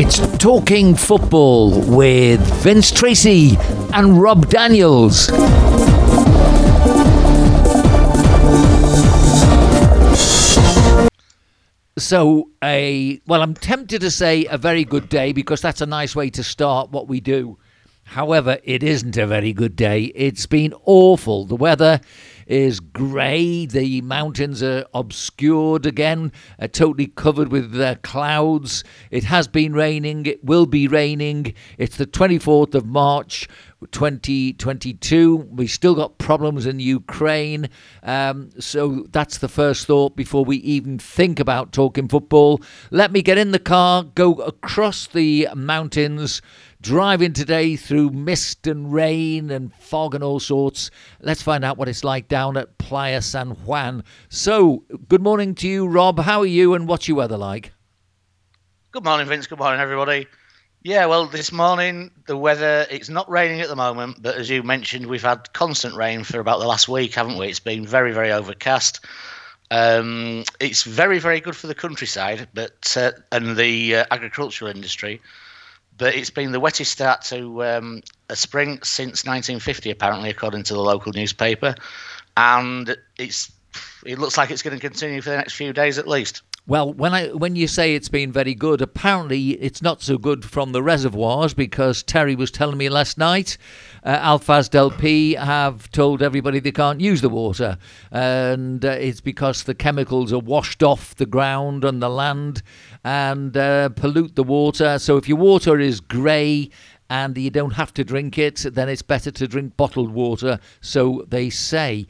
It's Talking Football with Vince Tracy and Rob Daniels. So, a well, I'm tempted to say a very good day because that's a nice way to start what we do. However, it isn't a very good day. It's been awful. The weather is grey. The mountains are obscured again, uh, totally covered with uh, clouds. It has been raining. It will be raining. It's the 24th of March. 2022. We still got problems in Ukraine. Um, so that's the first thought before we even think about talking football. Let me get in the car, go across the mountains driving today through mist and rain and fog and all sorts. Let's find out what it's like down at Playa San Juan. So, good morning to you, Rob. How are you and what's your weather like? Good morning, Vince. Good morning, everybody. Yeah, well, this morning the weather it's not raining at the moment, but as you mentioned, we've had constant rain for about the last week, haven't we? It's been very, very overcast. Um, it's very, very good for the countryside, but uh, and the uh, agricultural industry but it's been the wettest start to um, a spring since 1950, apparently, according to the local newspaper, and it's it looks like it's going to continue for the next few days at least. Well, when I when you say it's been very good, apparently it's not so good from the reservoirs because Terry was telling me last night, uh, Alfaz Del Pi have told everybody they can't use the water, and uh, it's because the chemicals are washed off the ground and the land and uh, pollute the water. So if your water is grey and you don't have to drink it, then it's better to drink bottled water. So they say.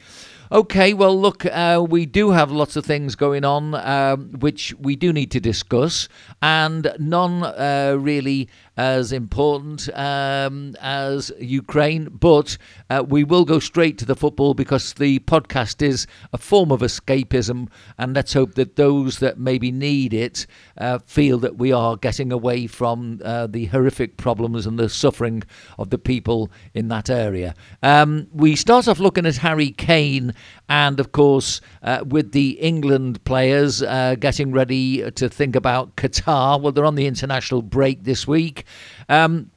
Okay, well, look, uh, we do have lots of things going on um, which we do need to discuss, and none uh, really as important um, as Ukraine, but uh, we will go straight to the football because the podcast is a form of escapism, and let's hope that those that maybe need it uh, feel that we are getting away from uh, the horrific problems and the suffering of the people in that area. Um, we start off looking at Harry Kane, and of course, uh, with the England players uh, getting ready to think about Qatar. Well, they're on the international break this week. Um,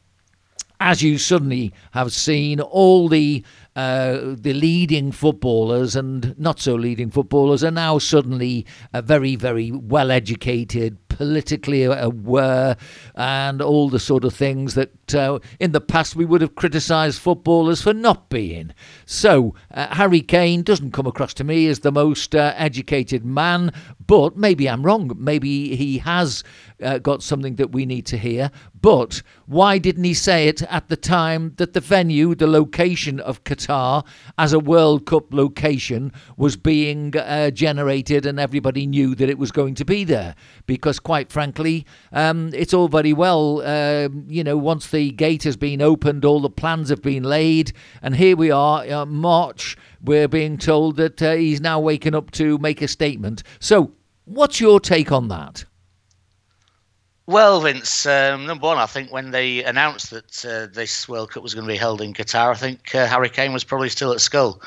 as you suddenly have seen, all the uh, the leading footballers and not so leading footballers are now suddenly uh, very, very well educated, politically aware, and all the sort of things that uh, in the past we would have criticised footballers for not being. So, uh, Harry Kane doesn't come across to me as the most uh, educated man, but maybe I'm wrong. Maybe he has got something that we need to hear. But why didn't he say it at the time that the venue, the location of Qatar as a World Cup location was being uh, generated and everybody knew that it was going to be there? Because, quite frankly, um, it's all very well, uh, you know, once the gate has been opened, all the plans have been laid, and here we are, uh, March, we're being told that uh, he's now waking up to make a statement. So, what's your take on that? Well, Vince, um, number one, I think when they announced that uh, this World Cup was going to be held in Qatar, I think uh, Harry Kane was probably still at school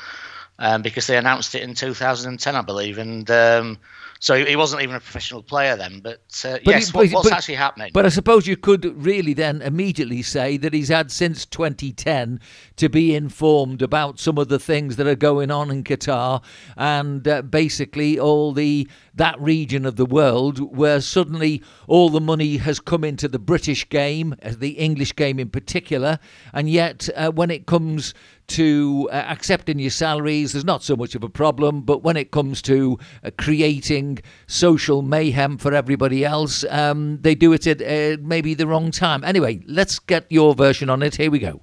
um, because they announced it in 2010, I believe. And um, so he wasn't even a professional player then. But, uh, but yes, he, what, what's but, actually happening? But I suppose you could really then immediately say that he's had since 2010 to be informed about some of the things that are going on in Qatar and uh, basically all the that region of the world where suddenly all the money has come into the British game, uh, the English game in particular, and yet uh, when it comes to uh, accepting your salaries, there's not so much of a problem. But when it comes to uh, creating social mayhem for everybody else, um, they do it at uh, maybe the wrong time. Anyway, let's get your version on it. Here we go.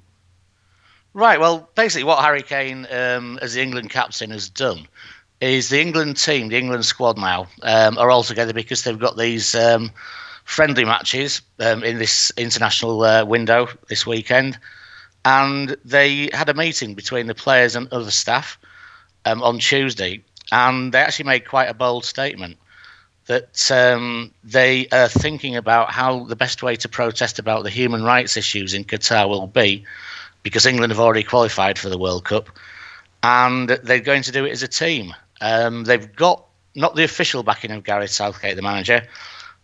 Right. Well, basically, what Harry Kane, um, as the England captain, has done is the England team, the England squad now, um, are all together because they've got these um, friendly matches um, in this international uh, window this weekend and they had a meeting between the players and other staff um, on Tuesday, and they actually made quite a bold statement that um, they are thinking about how the best way to protest about the human rights issues in Qatar will be, because England have already qualified for the World Cup, and they're going to do it as a team. Um, they've got not the official backing of Gareth Southgate, the manager,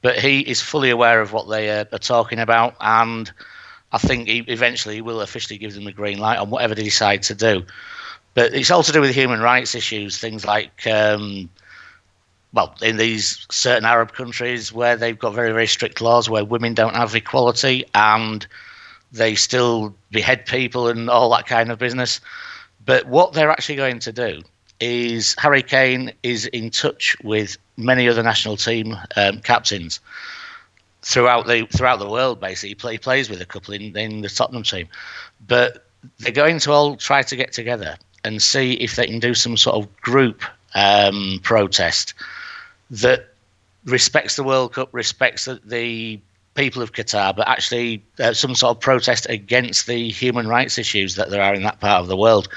But he is fully aware of what they are, are talking about, and I think he eventually will officially give them the green light on whatever they decide to do. But it's all to do with human rights issues, things like, um, well, in these certain Arab countries where they've got very, very strict laws where women don't have equality and they still behead people and all that kind of business. But what they're actually going to do is Harry Kane is in touch with many other national team um, captains throughout the throughout the world. Basically, he, play, he plays with a couple in, in the Tottenham team, but they're going to all try to get together and see if they can do some sort of group um, protest that respects the World Cup, respects the, the people of Qatar, but actually uh, some sort of protest against the human rights issues that there are in that part of the world.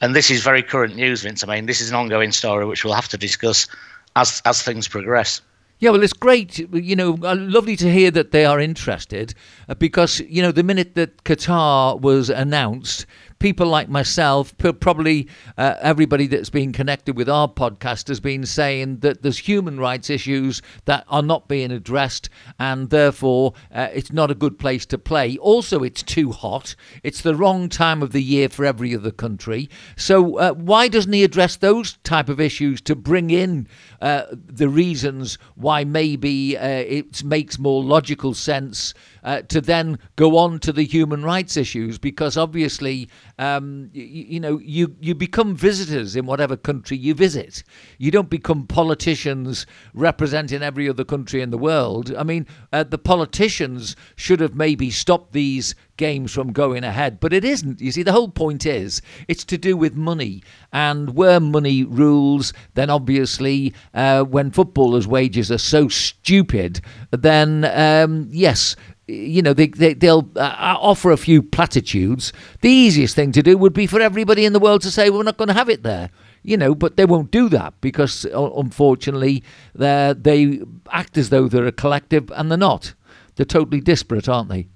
And this is very current news, Vince. I mean, this is an ongoing story which we'll have to discuss as as things progress. Yeah, well, it's great. You know, uh, lovely to hear that they are interested uh, because, you know, the minute that Qatar was announced, people like myself, probably uh, everybody that's been connected with our podcast has been saying that there's human rights issues that are not being addressed, and therefore uh, it's not a good place to play. Also, it's too hot. It's the wrong time of the year for every other country. So uh, why doesn't he address those type of issues to bring in uh, the reasons why maybe uh, it makes more logical sense? uh, to then go on to the human rights issues because obviously, um, you, you, know, you, you become visitors in whatever country you visit. You don't become politicians representing every other country in the world. I mean, uh, the politicians should have maybe stopped these games from going ahead, but it isn't. You see, the whole point is it's to do with money, and where money rules, then obviously, uh, when footballers' wages are so stupid, then um, yes, you know, they, they, will uh, uh, offer a few platitudes. The easiest thing to do would be for everybody in the world to say, we're not going to have it there. You know, but they won't do that because, uh, unfortunately, they act as though they're a collective and they're not. They're totally disparate, aren't they?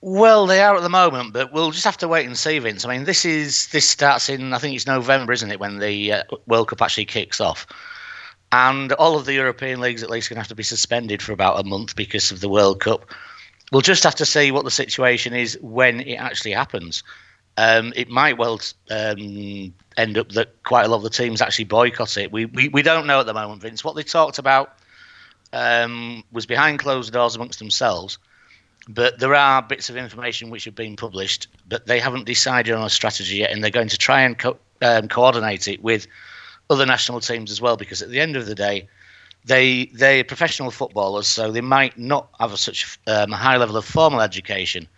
Well, they are at the moment, but we'll just have to wait and see, Vince. I mean, this is this starts in I think it's November, isn't it, when the uh, World Cup actually kicks off and all of the European leagues at least going to have to be suspended for about a month because of the World Cup. We'll just have to see what the situation is when it actually happens. Um, it might well um, end up that quite a lot of the teams actually boycott it. We, we we don't know at the moment, Vince. What they talked about um, was behind closed doors amongst themselves, but there are bits of information which have been published, but they haven't decided on a strategy yet, and they're going to try and co- um, coordinate it with other national teams as well, because at the end of the day, they they're professional footballers, so they might not have such um, a high level of formal education,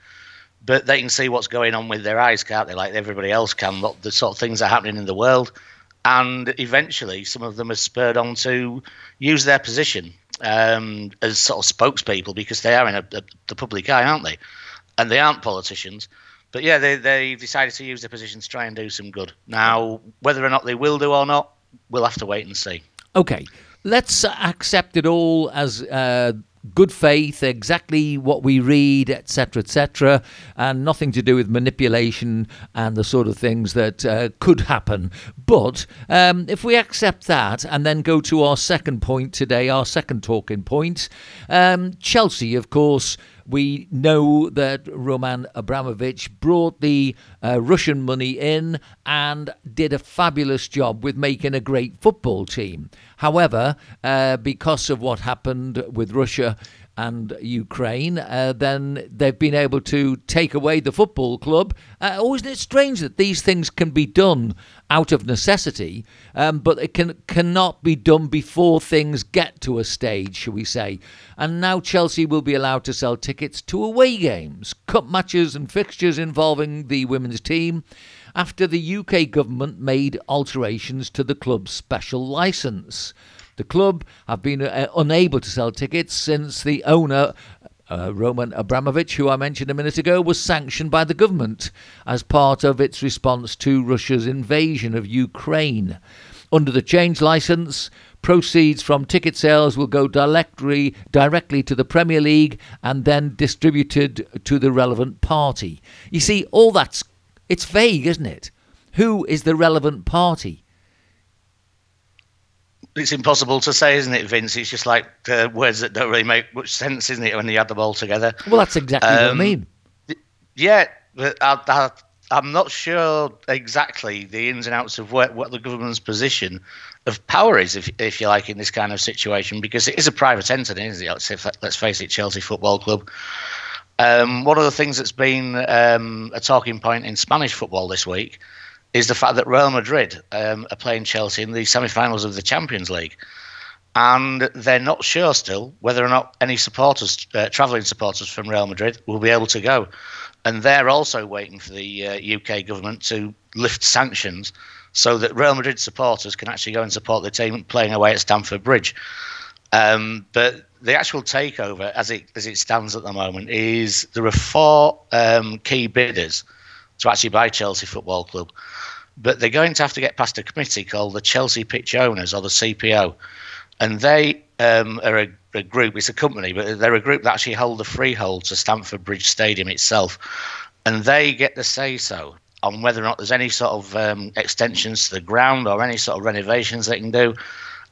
but they can see what's going on with their eyes, can't they? Like everybody else can, what the sort of things are happening in the world, and eventually some of them are spurred on to use their position um, as sort of spokespeople because they are in a, a, the public eye, aren't they? And they aren't politicians. But yeah, they, they decided to use their position to try and do some good. Now, whether or not they will do or not, we'll have to wait and see. Okay, let's accept it all as uh, good faith, exactly what we read, etc., etc., and nothing to do with manipulation and the sort of things that uh, could happen. But um, if we accept that and then go to our second point today, our second talking point, um, Chelsea, of course. We know that Roman Abramovich brought the uh, Russian money in and did a fabulous job with making a great football team. However, uh, because of what happened with Russia, and Ukraine, uh, then they've been able to take away the football club. Uh, oh, isn't it strange that these things can be done out of necessity, um, but it can cannot be done before things get to a stage, shall we say? And now Chelsea will be allowed to sell tickets to away games, cup matches, and fixtures involving the women's team. After the UK government made alterations to the club's special licence. The club have been uh, unable to sell tickets since the owner, uh, Roman Abramovich, who I mentioned a minute ago, was sanctioned by the government as part of its response to Russia's invasion of Ukraine. Under the change license, proceeds from ticket sales will go directly directly to the Premier League and then distributed to the relevant party. You see, all that's it's vague, isn't it? Who is the relevant party? It's impossible to say, isn't it, Vince? It's just like uh, words that don't really make much sense, isn't it, when you add them all together? Well, that's exactly um, what I um, mean. Yeah, but I, am not sure exactly the ins and outs of what, what the government's position of power is, if, if you like, in this kind of situation, because it is a private entity, isn't it? Let's, let's face it, Chelsea Football Club. Um, one of the things that's been um, a talking point in Spanish football this week is the fact that Real Madrid um, are playing Chelsea in the semi-finals of the Champions League, and they're not sure still whether or not any supporters, uh, travelling supporters from Real Madrid, will be able to go, and they're also waiting for the uh, UK government to lift sanctions so that Real Madrid supporters can actually go and support the team playing away at Stamford Bridge. Um, but the actual takeover, as it as it stands at the moment, is there are four um, key bidders to actually buy Chelsea Football Club. But they're going to have to get past a committee called the Chelsea Pitch Owners or the CPO. And they um, are a, a, group, it's a company, but they're a group that actually hold the freehold to Stamford Bridge Stadium itself. And they get the say so on whether or not there's any sort of um, extensions to the ground or any sort of renovations they can do.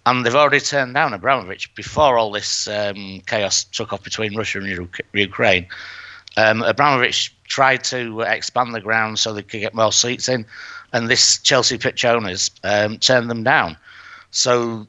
And they've already turned down Abramovich before all this um, chaos took off between Russia and Ukraine. Um, Abramovich tried to expand the ground so they could get more seats in, and this Chelsea pitch owners um, turned them down. So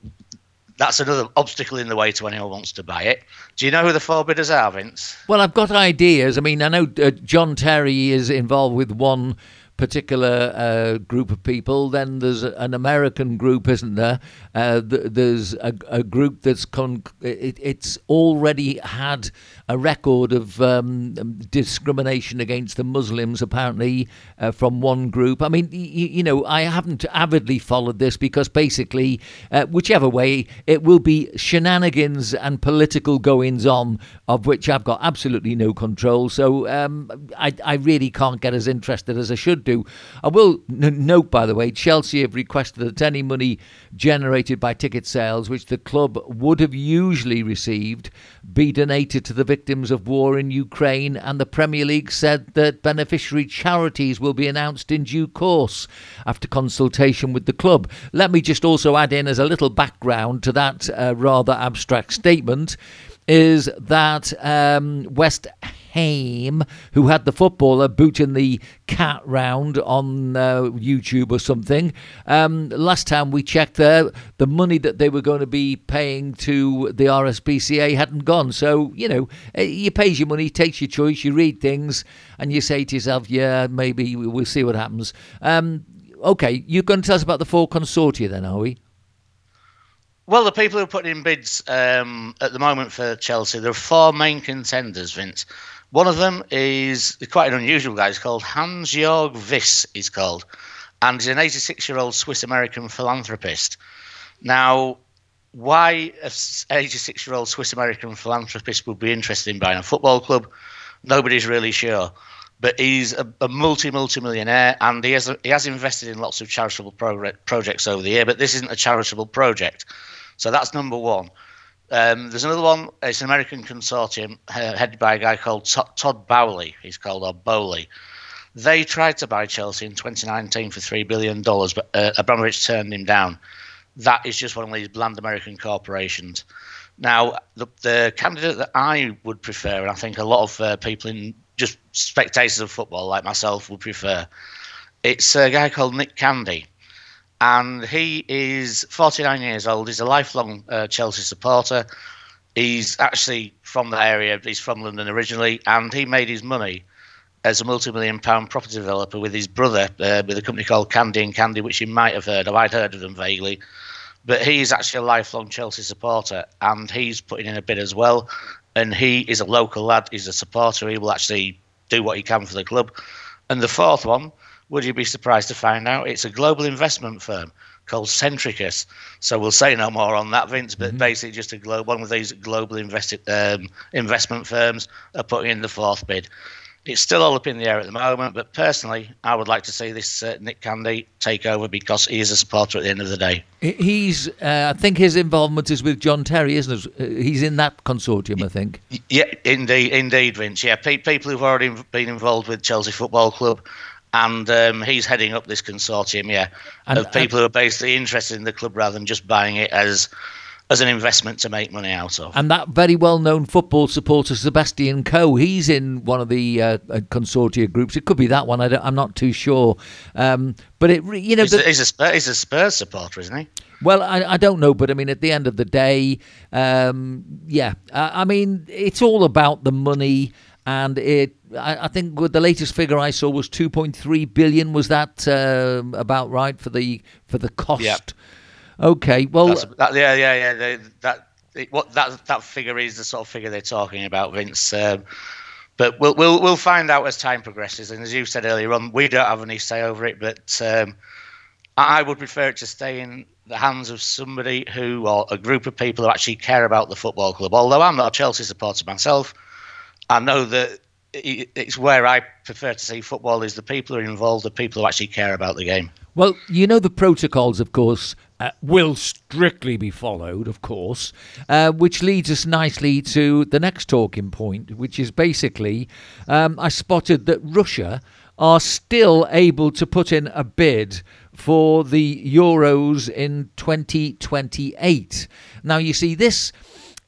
that's another obstacle in the way to anyone who wants to buy it. Do you know who the four bidders are, Vince? Well, I've got ideas. I mean, I know uh, John Terry is involved with one particular uh, group of people. Then there's an American group, isn't there? Uh, th- there's a, a, group that's con- it, it's already had a record of um, discrimination against the Muslims, apparently, uh, from one group. I mean, y- you know, I haven't avidly followed this because basically, uh, whichever way, it will be shenanigans and political goings on of which I've got absolutely no control. So um, I, I really can't get as interested as I should do. I will n- note, by the way, Chelsea have requested that any money generated by ticket sales, which the club would have usually received, be donated to the victims of war in Ukraine. And the Premier League said that beneficiary charities will be announced in due course after consultation with the club. Let me just also add in as a little background to that uh, rather abstract statement is that um, West Who had the footballer booting the cat round on uh, YouTube or something. Um, last time we checked there, the money that they were going to be paying to the RSPCA hadn't gone. So, you know, eh, you pay your money, takes your choice, you read things, and you say to yourself, yeah, maybe we'll see what happens. Um, okay, you're going to tell us about the four consortia then, are we? Well, the people who are putting in bids um, at the moment for Chelsea, there are four main contenders, Vince. One of them is quite an unusual guy. He's called Hans Jörg Wyss, he's called. And he's an 86 year old Swiss American philanthropist. Now, why an 86 year old Swiss American philanthropist would be interested in buying a football club, nobody's really sure. But he's a, a multi multi millionaire, and he has he has invested in lots of charitable pro- projects over the year. But this isn't a charitable project, so that's number one. Um, there's another one. It's an American consortium headed by a guy called Todd Boehly. He's called or Boehly. They tried to buy Chelsea in 2019 for three billion dollars, but uh, Abramovich turned him down. That is just one of these bland American corporations. Now, the, the candidate that I would prefer, and I think a lot of uh, people in just spectators of football like myself would prefer, it's a guy called Nick Candy and he is 49 years old. He's a lifelong uh, Chelsea supporter. He's actually from the area. He's from London originally, and he made his money as a multi-million pound property developer with his brother, uh, with a company called Candy and Candy, which you might have heard of. I'd heard of them vaguely, but he's actually a lifelong Chelsea supporter, and he's putting in a bid as well. And he is a local lad. He's a supporter. He will actually do what he can for the club. And the fourth one would you be surprised to find out it's a global investment firm called Centricus. So we'll say no more on that, Vince. But mm-hmm. basically, just a glo- one of these global investi- um, investment firms are putting in the fourth bid. It's still all up in the air at the moment, but personally, I would like to see this uh, Nick Candy take over because he is a supporter at the end of the day. He's, uh, I think, his involvement is with John Terry, isn't it? Uh, he's in that consortium, I think. Yeah, indeed, indeed, Vince. Yeah, pe- people who've already been involved with Chelsea Football Club and um, he's heading up this consortium, yeah, And- of people who are basically interested in the club rather than just buying it as as an investment to make money out of. And that very well known football supporter, Sebastian Coe, he's in one of the uh, uh, consortia groups. It could be that one. I am not too sure. Um, but it, you know, He's, the- a, he's, a Spurs, he's a Spurs supporter, isn't he? Well, I, I don't know, but I mean, at the end of the day, um, yeah, uh, I mean, it's all about the money, and it. I, I think the latest figure I saw was 2.3 billion. Was that um about right for the for the cost? Yeah. Okay. Well, that, yeah, yeah, yeah. They, that it, what that that figure is the sort of figure they're talking about, Vince. Um, but we'll we'll we'll find out as time progresses. And as you said earlier on, we don't have any say over it. But um, I would prefer it to stay in the hands of somebody who or a group of people who actually care about the football club. Although I'm not a Chelsea supporter myself, I know that it's where I prefer to see football is the people who are involved, the people who actually care about the game. Well, you know the protocols, of course, uh, will strictly be followed, of course, uh, which leads us nicely to the next talking point, which is basically um, I spotted that Russia are still able to put in a bid for the Euros in 2028. Now, you see, this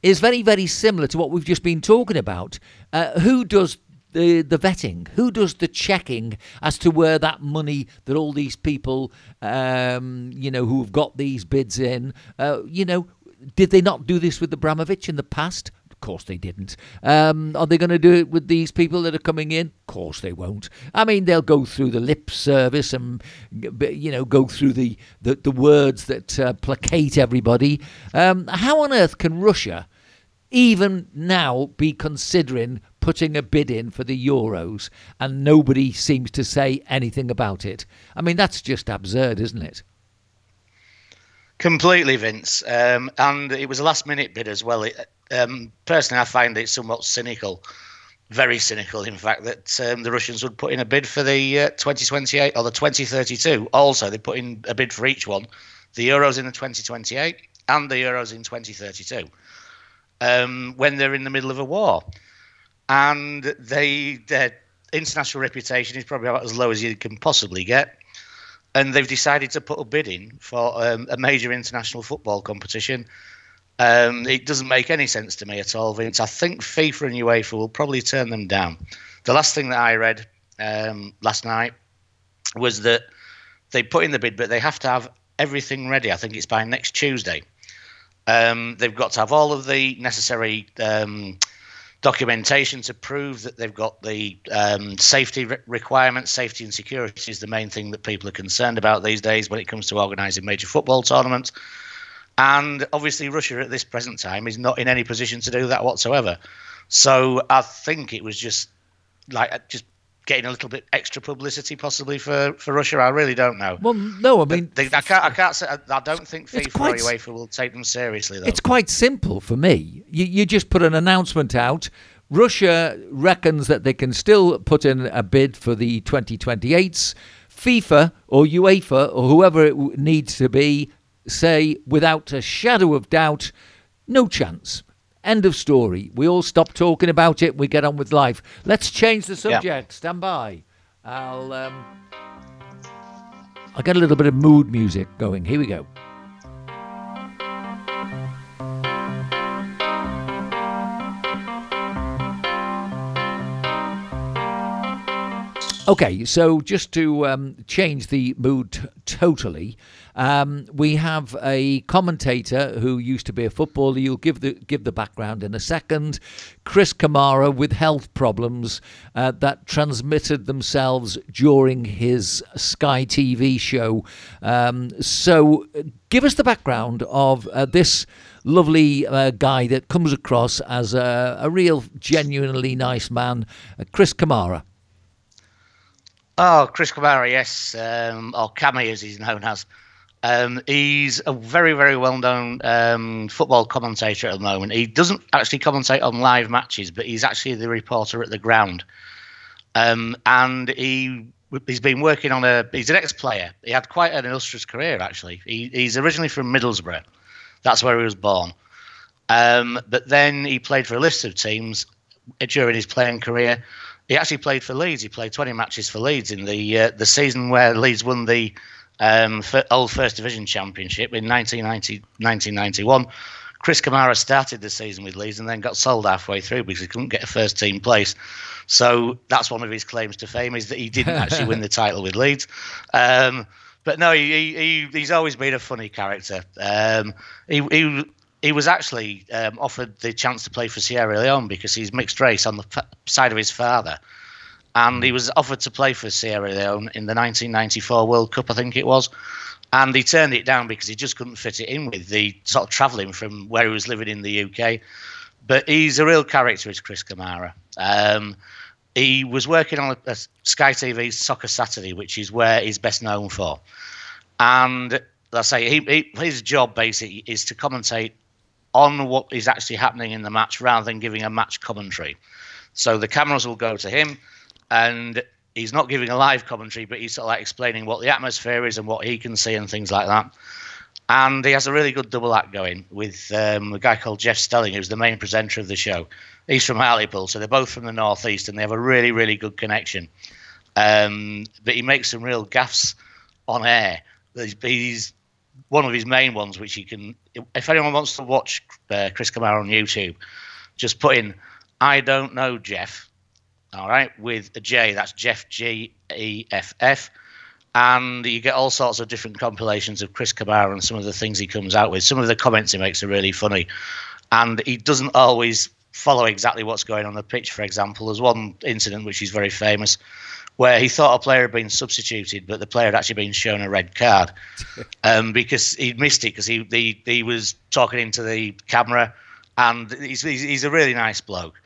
is very, very similar to what we've just been talking about. Uh, who does the the vetting? Who does the checking as to where that money that all these people, um, you know, who have got these bids in, uh, you know, did they not do this with Abramovich in the past? Of course they didn't. Um, are they going to do it with these people that are coming in? Of course they won't. I mean, they'll go through the lip service and you know go through the the, the words that uh, placate everybody. Um, how on earth can Russia? even now be considering putting a bid in for the Euros and nobody seems to say anything about it. I mean, that's just absurd, isn't it? Completely, Vince. Um, and it was a last minute bid as well. It, um, personally, I find it somewhat cynical, very cynical, in fact, that um, the Russians would put in a bid for the uh, 2028 or the 2032. Also, they put in a bid for each one the Euros in the 2028 and the Euros in 2032 um, when they're in the middle of a war. And they their international reputation is probably about as low as you can possibly get and they've decided to put a bid in for um, a major international football competition. Um, it doesn't make any sense to me at all, Vince. I think FIFA and UEFA will probably turn them down. The last thing that I read um, last night was that they put in the bid, but they have to have everything ready. I think it's by next Tuesday. Um, they've got to have all of the necessary um, documentation to prove that they've got the um, safety re- requirements. Safety and security is the main thing that people are concerned about these days when it comes to organising major football tournaments. And obviously, Russia at this present time is not in any position to do that whatsoever. So I think it was just like just getting a little bit extra publicity, possibly for, for Russia. I really don't know. Well, no, I mean, They, I can't. I can't say. I, don't think FIFA quite or UEFA will take them seriously, though. It's quite simple for me. You, you just put an announcement out. Russia reckons that they can still put in a bid for the 2028s. FIFA or UEFA or whoever it needs to be say without a shadow of doubt, no chance. End of story. We all stop talking about it. We get on with life. Let's change the subject. Stand by. I'll um, I'll get a little bit of mood music going. Here we go. Okay, so just to um, change the mood t- totally, um, we have a commentator who used to be a footballer. You'll give the give the background in a second. Chris Kamara with health problems uh, that transmitted themselves during his Sky TV show. Um, so, give us the background of uh, this lovely uh, guy that comes across as a, a real, genuinely nice man, uh, Chris Kamara. Oh, Chris Kamara, yes, um, or Cammy as he's known as. Um, he's a very, very well-known um, football commentator at the moment. He doesn't actually commentate on live matches, but he's actually the reporter at the ground. Um, and he he's been working on a. He's an ex-player. He had quite an illustrious career actually. He, he's originally from Middlesbrough. That's where he was born. Um, but then he played for a list of teams during his playing career. He actually played for Leeds. He played 20 matches for Leeds in the uh, the season where Leeds won the um, old First Division Championship in 1990, 1991. Chris Kamara started the season with Leeds and then got sold halfway through because he couldn't get a first team place. So that's one of his claims to fame is that he didn't actually win the title with Leeds. Um, but no, he, he, he's always been a funny character. Um, he, he he was actually um, offered the chance to play for Sierra Leone because he's mixed race on the side of his father, and he was offered to play for Sierra Leone in the 1994 World Cup, I think it was, and he turned it down because he just couldn't fit it in with the sort of travelling from where he was living in the UK. But he's a real character, is Chris Kamara. Um, he was working on a, a Sky TV Soccer Saturday, which is where he's best known for, and I say he, he, his job basically is to commentate on what is actually happening in the match rather than giving a match commentary. So the cameras will go to him, and he's not giving a live commentary, but he's sort of like explaining what the atmosphere is and what he can see and things like that. And he has a really good double act going with um, a guy called Jeff Stelling, who's the main presenter of the show. He's from Hartlepool, so they're both from the northeast, and they have a really, really good connection. Um, but he makes some real gaffs on air. He's, he's one of his main ones, which you can, if anyone wants to watch uh, Chris Kamara on YouTube, just put in "I don't know Jeff," all right, with a J. That's Jeff G E F F, and you get all sorts of different compilations of Chris Kamara and some of the things he comes out with. Some of the comments he makes are really funny, and he doesn't always follow exactly what's going on the pitch. For example, there's one incident which is very famous where he thought a player had been substituted, but the player had actually been shown a red card um, because he'd missed it because he, he he was talking into the camera, and he's he's, he's a really nice bloke.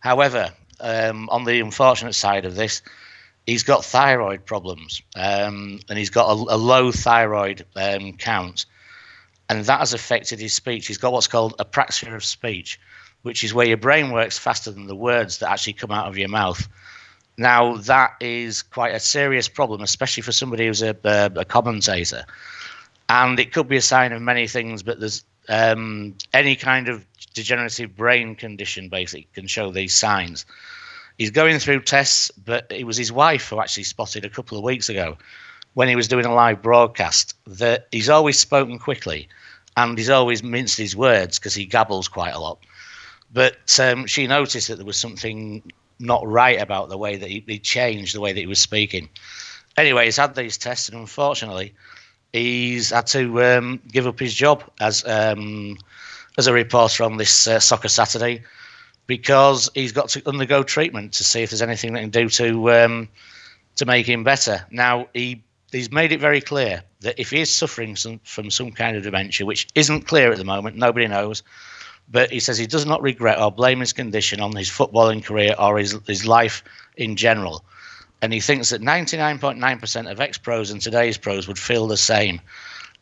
However, um, on the unfortunate side of this, he's got thyroid problems, um, and he's got a, a low thyroid um, count, and that has affected his speech. He's got what's called apraxia of speech, which is where your brain works faster than the words that actually come out of your mouth now, that is quite a serious problem, especially for somebody who's a, a, a commentator. And it could be a sign of many things, but there's um, any kind of degenerative brain condition basically can show these signs. He's going through tests, but it was his wife who actually spotted a couple of weeks ago when he was doing a live broadcast that he's always spoken quickly and he's always minced his words because he gabbles quite a lot. But um, she noticed that there was something not right about the way that he, he changed the way that he was speaking. Anyway, he's had these tests, and unfortunately, he's had to um, give up his job as um, as a reporter on this uh, Soccer Saturday because he's got to undergo treatment to see if there's anything they can do to um, to make him better. Now he he's made it very clear that if he is suffering some, from some kind of dementia, which isn't clear at the moment, nobody knows, but he says he does not regret or blame his condition on his footballing career or his, his life in general. And he thinks that 99.9% of ex pros and today's pros would feel the same.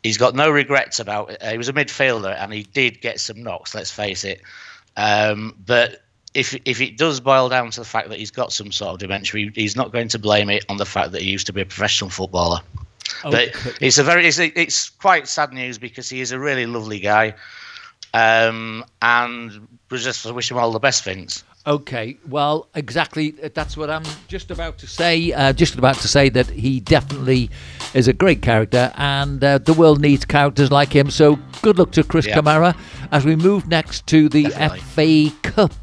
He's got no regrets about it. He was a midfielder and he did get some knocks, let's face it. Um, but if if it does boil down to the fact that he's got some sort of dementia, he, he's not going to blame it on the fact that he used to be a professional footballer. But it's a very it's, it's quite sad news because he is a really lovely guy. Um, and we just wish him all the best, Vince. Okay, well, exactly. That's what I'm just about to say. Uh, just about to say that he definitely is a great character, and uh, the world needs characters like him. So, good luck to Chris Kamara as we move next to the definitely. FA Cup.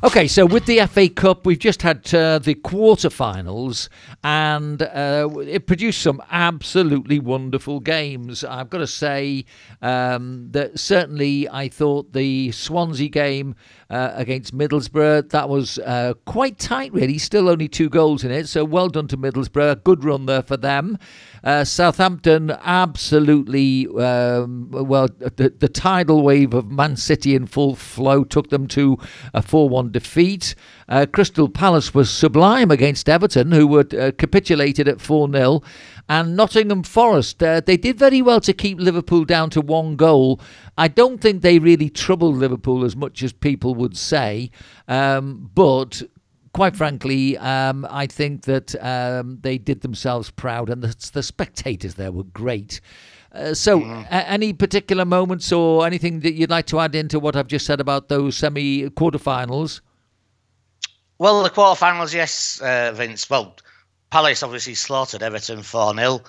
Okay, so with the FA Cup, we've just had uh, the quarterfinals, and uh, it produced some absolutely wonderful games. I've got to say um, that certainly I thought the Swansea game uh, against Middlesbrough that was uh, quite tight, really. Still only two goals in it, so well done to Middlesbrough. Good run there for them. Uh, Southampton absolutely um, well. The, the, tidal wave of Man City in full flow took them to a 4-1 defeat. Uh, Crystal Palace was sublime against Everton, who were uh, capitulated at 4-0 and Nottingham Forest. Uh, they did very well to keep Liverpool down to one goal. I don't think they really troubled Liverpool as much as people would say, um, but quite frankly, um, I think that um, they did themselves proud, and the, the spectators there were great. Uh, so, mm. a- any particular moments or anything that you'd like to add into what I've just said about those semi quarterfinals? Well, the quarterfinals, yes, uh, Vince. Well, Palace obviously slaughtered Everton 4 0.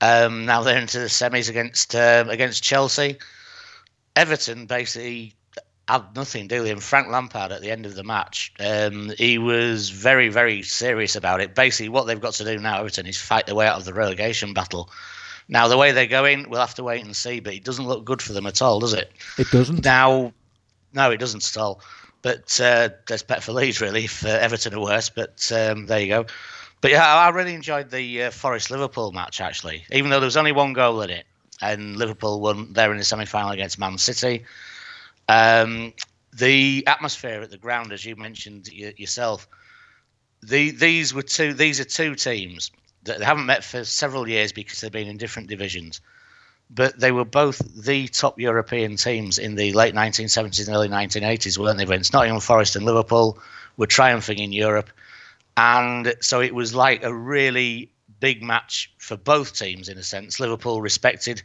Um, now they're into the semis against um, against Chelsea. Everton basically had nothing, do they? And Frank Lampard at the end of the match, um, he was very, very serious about it. Basically, what they've got to do now, Everton, is fight their way out of the relegation battle. Now, the way they're going, we'll have to wait and see, but it doesn't look good for them at all, does it? It doesn't. Now, no, it doesn't at all. But uh, there's bet for Leeds, really, if Everton are worse. But um, there you go. But yeah, I really enjoyed the uh, Forest Liverpool match, actually, even though there was only one goal in it. And Liverpool won there in the semi final against Man City. Um, the atmosphere at the ground, as you mentioned yourself, the, these were two. These are two teams that haven't met for several years because they've been in different divisions, but they were both the top European teams in the late 1970s and early 1980s, weren't they? Vince Nottingham Forest and Liverpool were triumphing in Europe, and so it was like a really big match for both teams in a sense. Liverpool respected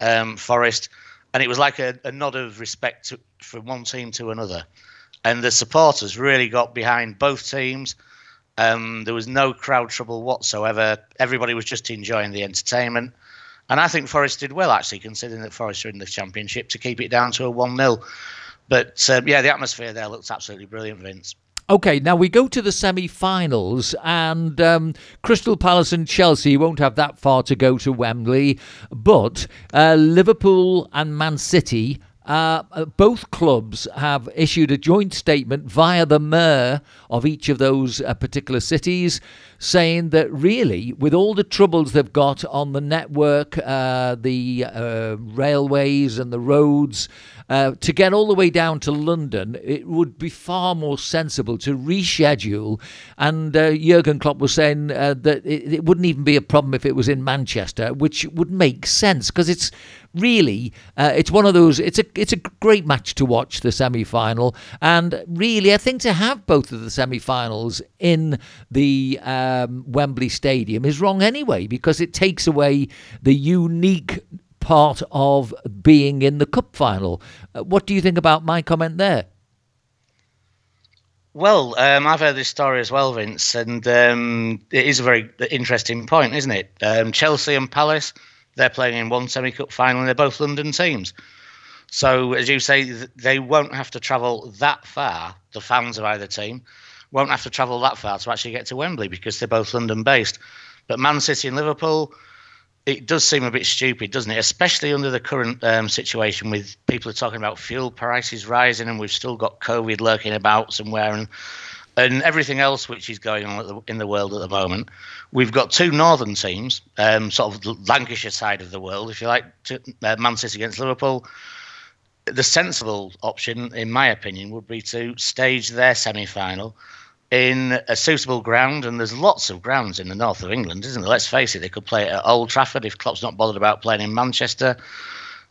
um, Forest and it was like a, a nod of respect to, from one team to another. And the supporters really got behind both teams. Um, there was no crowd trouble whatsoever. Everybody was just enjoying the entertainment. And I think Forest did well, actually, considering that Forest are in the championship, to keep it down to a 1 0. But um, yeah, the atmosphere there looks absolutely brilliant, Vince. Okay, now we go to the semi finals, and um, Crystal Palace and Chelsea won't have that far to go to Wembley, but uh, Liverpool and Man City uh, uh, both clubs have issued a joint statement via the mayor of each of those uh, particular cities saying that really, with all the troubles they've got on the network, uh, the uh, railways and the roads, uh, to get all the way down to London, it would be far more sensible to reschedule. And Jurgen Klopp was saying that it, it, wouldn't even be a problem if it was in Manchester, which would make sense because it's really uh, it's one of those. It's a it's a great match to watch the semi final, and really I think to have both of the semi finals in the um, Wembley Stadium is wrong anyway because it takes away the unique part of being in the cup final. Uh, what do you think about my comment there? Well, um, I've heard this story as well, Vince, and um, it is a very interesting point, isn't it? Um, Chelsea and Palace, they're playing in one semi cup final, and they're both London teams. So, as you say, they won't have to travel that far, the fans of either team won't have to travel that far to actually get to Wembley because they're both London based. But Man City and Liverpool, it does seem a bit stupid, doesn't it? Especially under the current um, situation with people are talking about fuel prices rising, and we've still got COVID lurking about somewhere, and and everything else which is going on in the world at the moment. We've got two northern teams, um, sort of the Lancashire side of the world, if you like, to, uh, Man City against Liverpool. The sensible option, in my opinion, would be to stage their semi-final in a suitable ground, and there's lots of grounds in the north of England, isn't there? Let's face it, they could play it at Old Trafford if Klopp's not bothered about playing in Manchester.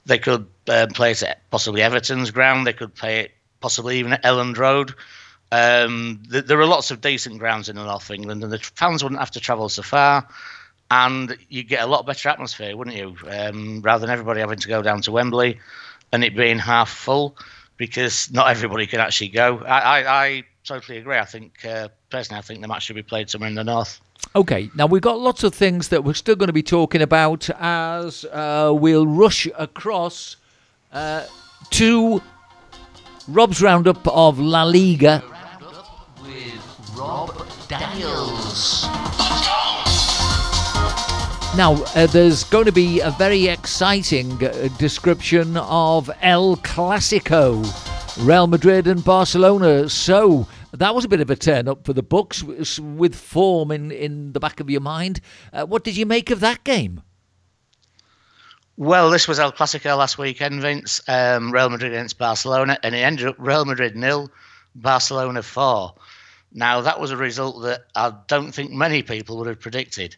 They could uh, play it at possibly Everton's ground. They could play it possibly even at Elland Road. Um, th- there are lots of decent grounds in the north of England, and the fans wouldn't have to travel so far. And you'd get a lot better atmosphere, wouldn't you? Um, rather than everybody having to go down to Wembley and it being half full, because not everybody can actually go. I, I, I totally agree. I think uh, personally, I think the match should be played somewhere in the north. Okay, now we've got lots of things that we're still going to be talking about as uh, we'll rush across uh, to Rob's roundup of La Liga Rob Daniels. Now, uh, there's going to be a very exciting uh, description of El Clasico. Real Madrid and Barcelona. So that was a bit of a turn up for the books with form in, in the back of your mind. Uh, what did you make of that game? Well, this was El Clasico last weekend, Vince. Um, Real Madrid against Barcelona, and it ended up Real Madrid nil, Barcelona four. Now that was a result that I don't think many people would have predicted.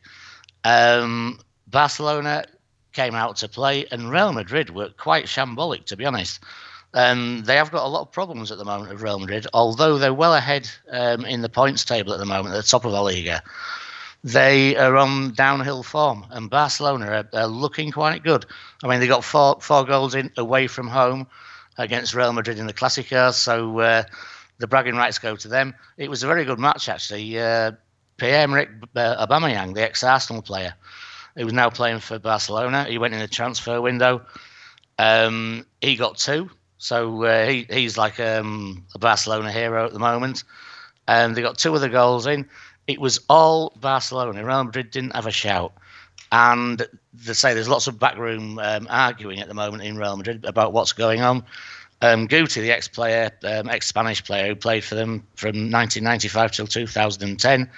Um, Barcelona came out to play, and Real Madrid were quite shambolic, to be honest. Um, they have got a lot of problems at the moment of Real Madrid, although they're well ahead um, in the points table at the moment, at the top of the Liga. They are on downhill form, and Barcelona are, are looking quite good. I mean, they got four four goals in away from home against Real Madrid in the Clasico, so uh, the bragging rights go to them. It was a very good match, actually. Uh, Pierre-Emerick uh, Aubameyang, the ex-Arsenal player, who was now playing for Barcelona, he went in the transfer window. Um, he got two, so uh, he, he's like um, a Barcelona hero at the moment. And they got two of the goals in. It was all Barcelona. Real Madrid didn't have a shout. And they say there's lots of backroom um, arguing at the moment in Real Madrid about what's going on. Um, Guti, the ex-player, um, ex-Spanish player who played for them from 1995 till 2010,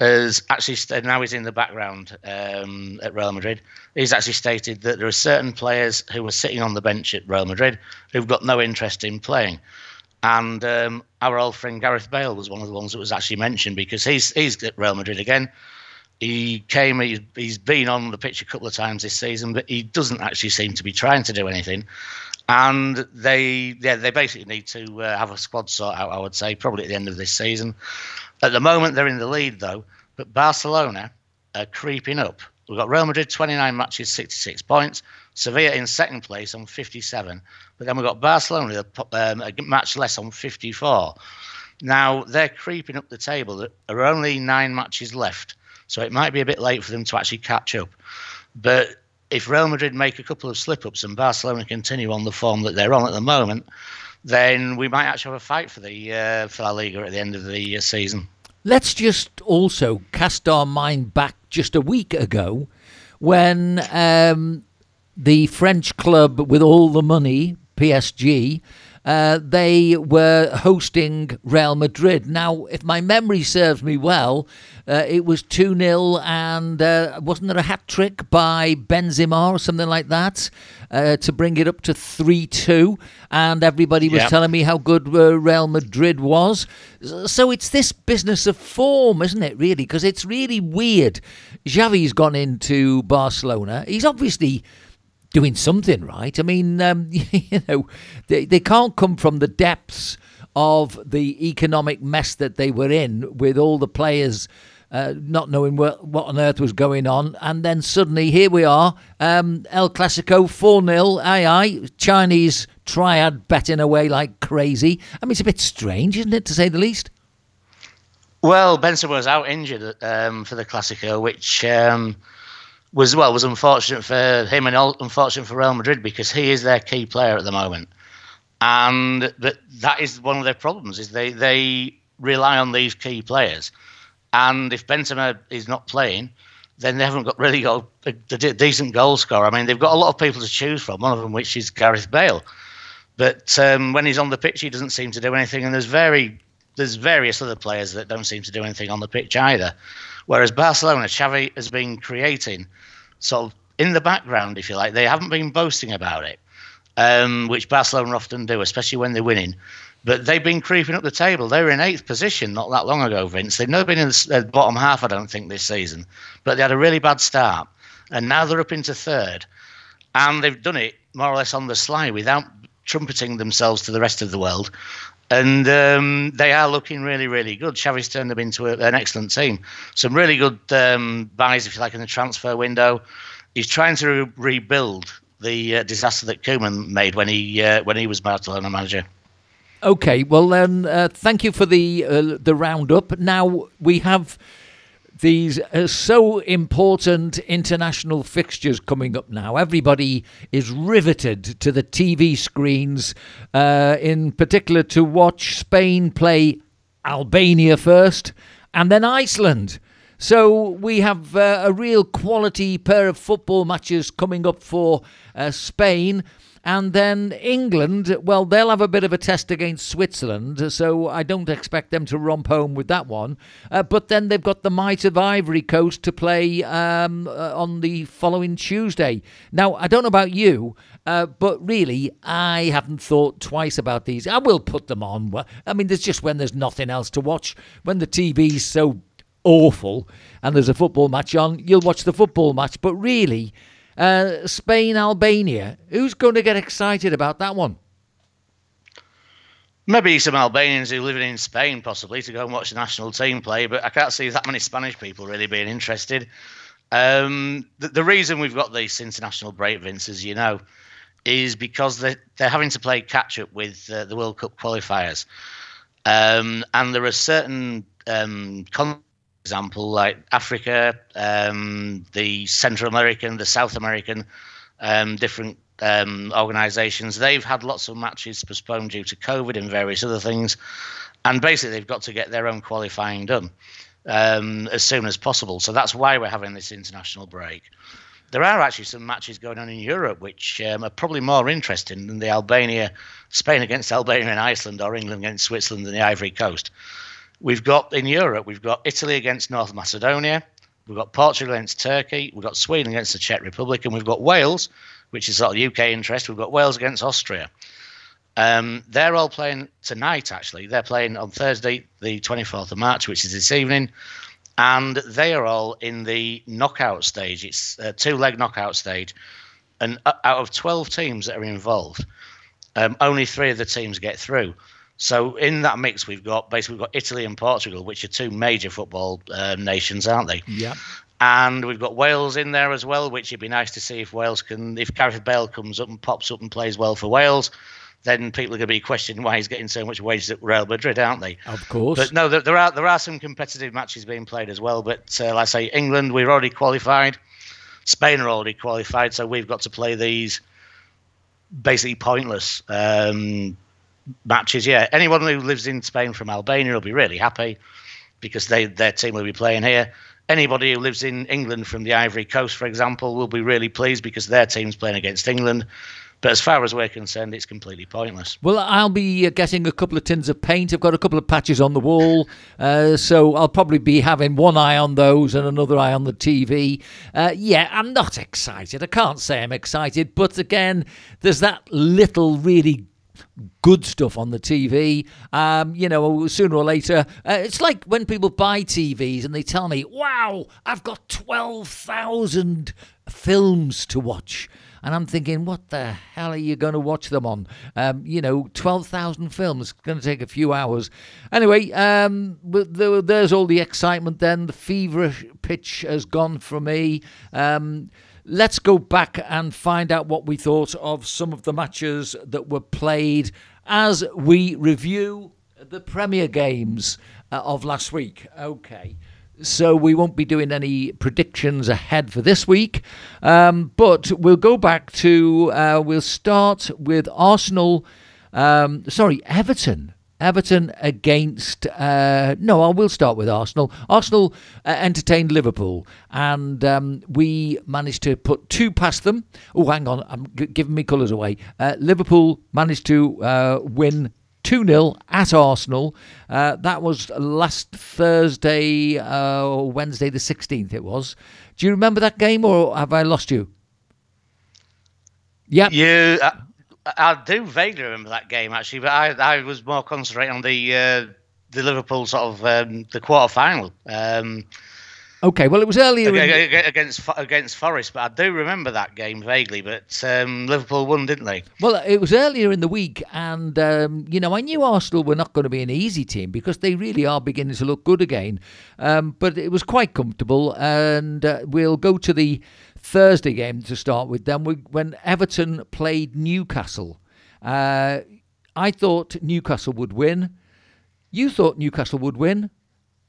has actually now he's in the background um, at Real Madrid. He's actually stated that there are certain players who are sitting on the bench at Real Madrid who've got no interest in playing. And um, our old friend Gareth Bale was one of the ones that was actually mentioned because he's he's at Real Madrid again. He came, he, he's been on the pitch a couple of times this season, but he doesn't actually seem to be trying to do anything. And they, yeah, they basically need to uh, have a squad sort out. I would say probably at the end of this season. At the moment, they're in the lead though, but Barcelona are creeping up. We've got Real Madrid 29 matches, 66 points. Sevilla in second place on 57. But then we've got Barcelona um, a match less on 54. Now they're creeping up the table. There are only nine matches left, so it might be a bit late for them to actually catch up. But if Real Madrid make a couple of slip ups and Barcelona continue on the form that they're on at the moment, then we might actually have a fight for the uh, for La Liga at the end of the uh, season. Let's just also cast our mind back just a week ago when um, the French club with all the money, PSG, uh, they were hosting Real Madrid. Now, if my memory serves me well, uh, it was 2 0, and uh, wasn't there a hat trick by Benzema or something like that uh, to bring it up to 3 2? And everybody was yep. telling me how good uh, Real Madrid was. So it's this business of form, isn't it, really? Because it's really weird. Xavi's gone into Barcelona. He's obviously doing something right. I mean, um, you know, they, they can't come from the depths of the economic mess that they were in with all the players uh, not knowing what, what on earth was going on. And then suddenly here we are, um, El Clasico 4 0, aye aye, Chinese triad betting away like crazy. I mean, it's a bit strange, isn't it, to say the least? Well, Benzema was out injured um, for the Clasico, which. Um, was well was unfortunate for him and unfortunate for Real Madrid because he is their key player at the moment, and that that is one of their problems is they they rely on these key players, and if Benzema is not playing, then they haven't got really got a, a decent goal scorer. I mean, they've got a lot of people to choose from. One of them, which is Gareth Bale, but um, when he's on the pitch, he doesn't seem to do anything. And there's very there's various other players that don't seem to do anything on the pitch either. Whereas Barcelona, Xavi has been creating sort of in the background, if you like. They haven't been boasting about it, um, which Barcelona often do, especially when they're winning. But they've been creeping up the table. They were in eighth position not that long ago, Vince. They've never been in the bottom half, I don't think, this season. But they had a really bad start. And now they're up into third. And they've done it more or less on the sly without trumpeting themselves to the rest of the world and um, they are looking really, really good. Xavi's turned them into a, an excellent team. Some really good um, buys, if you like, in the transfer window. He's trying to re- rebuild the uh, disaster that Koeman made when he uh, when he was Barcelona manager. Okay, well then, uh, thank you for the uh, the roundup. Now we have these uh, so important international fixtures coming up now. Everybody is riveted to the TV screens, uh, in particular to watch Spain play Albania first and then Iceland. So we have uh, a real quality pair of football matches coming up for uh, Spain. And then England, well, they'll have a bit of a test against Switzerland, so I don't expect them to romp home with that one. Uh, but then they've got the might of Ivory Coast to play um, uh, on the following Tuesday. Now, I don't know about you, uh, but really, I haven't thought twice about these. I will put them on. I mean, there's just when there's nothing else to watch, when the TV's so awful and there's a football match on, you'll watch the football match. But really, uh, Spain, Albania. Who's going to get excited about that one? Maybe some Albanians who live in Spain, possibly, to go and watch the national team play, but I can't see that many Spanish people really being interested. Um, the, the, reason we've got this international break, Vince, as you know, is because they're, they're having to play catch up with uh, the World Cup qualifiers. Um, and there are certain um, example like Africa, um, the Central American, the South American, um, different um, organisations. They've had lots of matches postponed due to COVID and various other things, and basically they've got to get their own qualifying done um, as soon as possible. So that's why we're having this international break. There are actually some matches going on in Europe which um, are probably more interesting than the Albania, Spain against Albania and Iceland, or England against Switzerland and the Ivory Coast. We've got in Europe, we've got Italy against North Macedonia, we've got Portugal against Turkey, we've got Sweden against the Czech Republic, and we've got Wales which is sort of UK interest. We've got Wales against Austria. Um, they're all playing tonight, actually. They're playing on Thursday, the 24th of March, which is this evening. And they are all in the knockout stage. It's a two leg knockout stage. And out of 12 teams that are involved, um, only three of the teams get through. So in that mix, we've got basically we've got Italy and Portugal, which are two major football um, nations, aren't they? Yeah and we've got Wales in there as well, which it'd be nice to see if Wales can, if Gareth Bale comes up and pops up and plays well for Wales, then people are going to be questioning why he's getting so much wages at Real Madrid, aren't they? Of course. But no, there, there are there are some competitive matches being played as well. But uh, like I say, England we're already qualified, Spain are already qualified, so we've got to play these basically pointless um, matches. Yeah, anyone who lives in Spain from Albania will be really happy because they their team will be playing here anybody who lives in England from the Ivory Coast, for example, will be really pleased because their team's playing against England. But as far as we're concerned, it's completely pointless. Well, I'll be uh, getting a couple of tins of paint. I've got a couple of patches on the wall, uh, so I'll probably be having one eye on those and another eye on the TV. Uh, yeah, I'm not excited. I can't say I'm excited, but again, there's that little really good stuff on the TV. Um, you know, sooner or later, uh, it's like when people buy TVs and they tell me, "Wow, I've got twelve thousand films to watch." And I'm thinking, what the hell are you going to watch them on? Um, you know, 12,000 films. Going to take a few hours. Anyway, um, there's all the excitement then. The feverish pitch has gone for me. Um, Let's go back and find out what we thought of some of the matches that were played as we review the Premier Games uh, of last week. Okay. So we won't be doing any predictions ahead for this week, um, but we'll go back to uh, we'll start with Arsenal. Um, sorry, Everton Everton against. Uh, no, I will start with Arsenal. Arsenal uh, entertained Liverpool, and um, we managed to put two past them. Oh, hang on, I'm g- giving me colours away. Uh, Liverpool managed to uh, win 2 0 at Arsenal. Uh, that was last Thursday, uh, Wednesday the 16th, it was. Do you remember that game, or have I lost you? Yeah. You. I do vaguely remember that game actually, but I, I was more concentrating on the uh, the Liverpool sort of um, the quarter final. Um, okay, well it was earlier against against Forest, but I do remember that game vaguely. But um, Liverpool won, didn't they? Well, it was earlier in the week, and um, you know I knew Arsenal were not going to be an easy team because they really are beginning to look good again. Um, but it was quite comfortable, and uh, we'll go to the Thursday game to start with. Then we, when Everton played Newcastle, uh, I thought Newcastle would win. You thought Newcastle would win.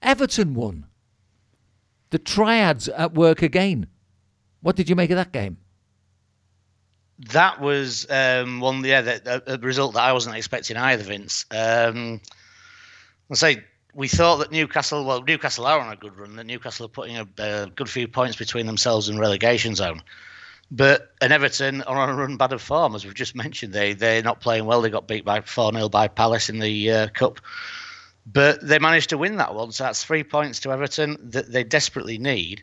Everton won. The triads at work again. What did you make of that game? That was um, one, yeah, the, a, result that I wasn't expecting either, Vince. Um, I say we thought that Newcastle, well, Newcastle are on a good run. That Newcastle are putting a, a good few points between themselves and relegation zone. But and Everton are on a run bad of form, as we've just mentioned. They they're not playing well. They got beat by four 0 by Palace in the uh, cup, but they managed to win that one. So that's three points to Everton that they desperately need.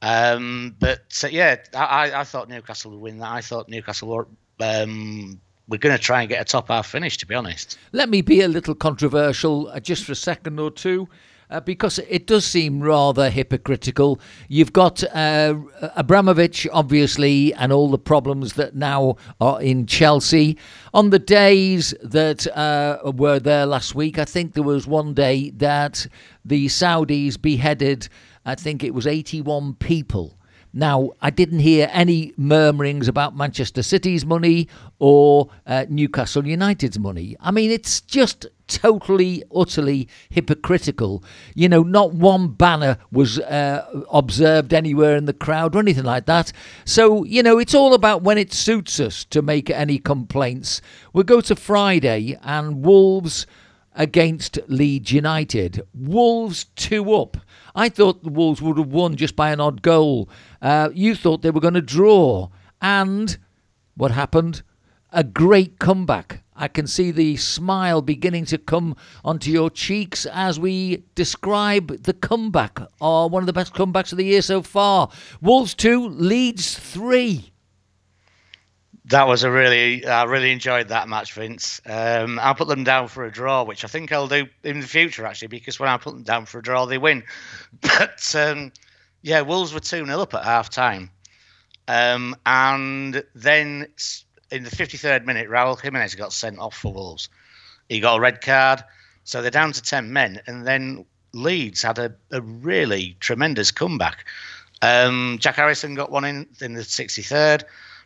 Um, but uh, yeah, I, I thought Newcastle would win that. I thought Newcastle were um, we're going to try and get a top half finish, to be honest. Let me be a little controversial uh, just for a second or two. uh, because it does seem rather hypocritical. You've got uh, Abramovich, obviously, and all the problems that now are in Chelsea. On the days that uh, were there last week, I think there was one day that the Saudis beheaded, I think it was 81 people. Now, I didn't hear any murmurings about Manchester City's money or uh, Newcastle United's money. I mean, it's just totally, utterly hypocritical. You know, not one banner was uh, observed anywhere in the crowd or anything like that. So, you know, it's all about when it suits us to make any complaints. We'll go to Friday and Wolves against Leeds United. Wolves 2 up. I thought the Wolves would have won just by an odd goal. Uh, you thought they were going to draw. And what happened? A great comeback. I can see the smile beginning to come onto your cheeks as we describe the comeback, or one of the best comebacks of the year so far. Wolves 2, Leeds 3 that was a really I really enjoyed that match, Vince. Um, I'll put them down for a draw, which I think I'll do in the future actually, because when I put them down for a draw, they win. But um, yeah, Wolves were two 0 up at half time, um, and then in the 53rd minute, Raul Jimenez got sent off for Wolves. He got a red card, so they're down to ten men, and then Leeds had a, a really tremendous comeback. Um, Jack Harrison got one in in the 63rd.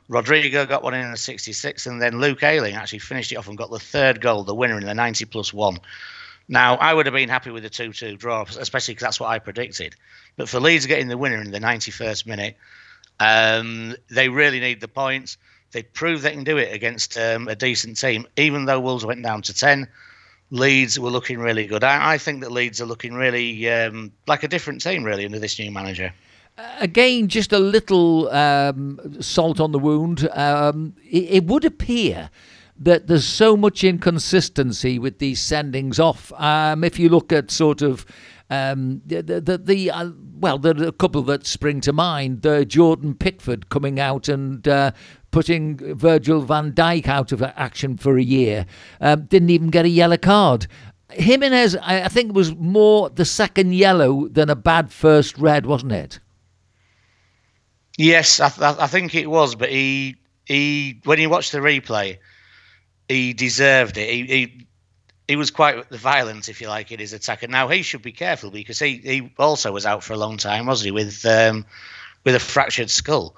Rodrigo got one in the 66th, and then Luke Ayling actually finished it off and got the third goal, the winner in the 90 plus one. Now, I would have been happy with a 2 2 draw, especially because that's what I predicted. But for Leeds getting the winner in the 91st minute, um, they really need the points. They proved they can do it against um, a decent team, even though Wolves went down to 10. Leeds were looking really good. I, I think that Leeds are looking really um, like a different team, really, under this new manager again, just a little um, salt on the wound. Um, it, it, would appear that there's so much inconsistency with these sendings off. Um, if you look at sort of um, the the, the uh, well, there are a couple that spring to mind. The Jordan Pickford coming out and. Uh, putting Virgil van Dijk out of action for a year, um, didn't even get a yellow card. Jimenez, I, I think, was more the second yellow than a bad first red, wasn't it? Yes, I, th- I think it was, but he he when he watched the replay, he deserved it. He, he he was quite violent, if you like, in his attack. And now he should be careful because he, he also was out for a long time, wasn't he, with um, with a fractured skull.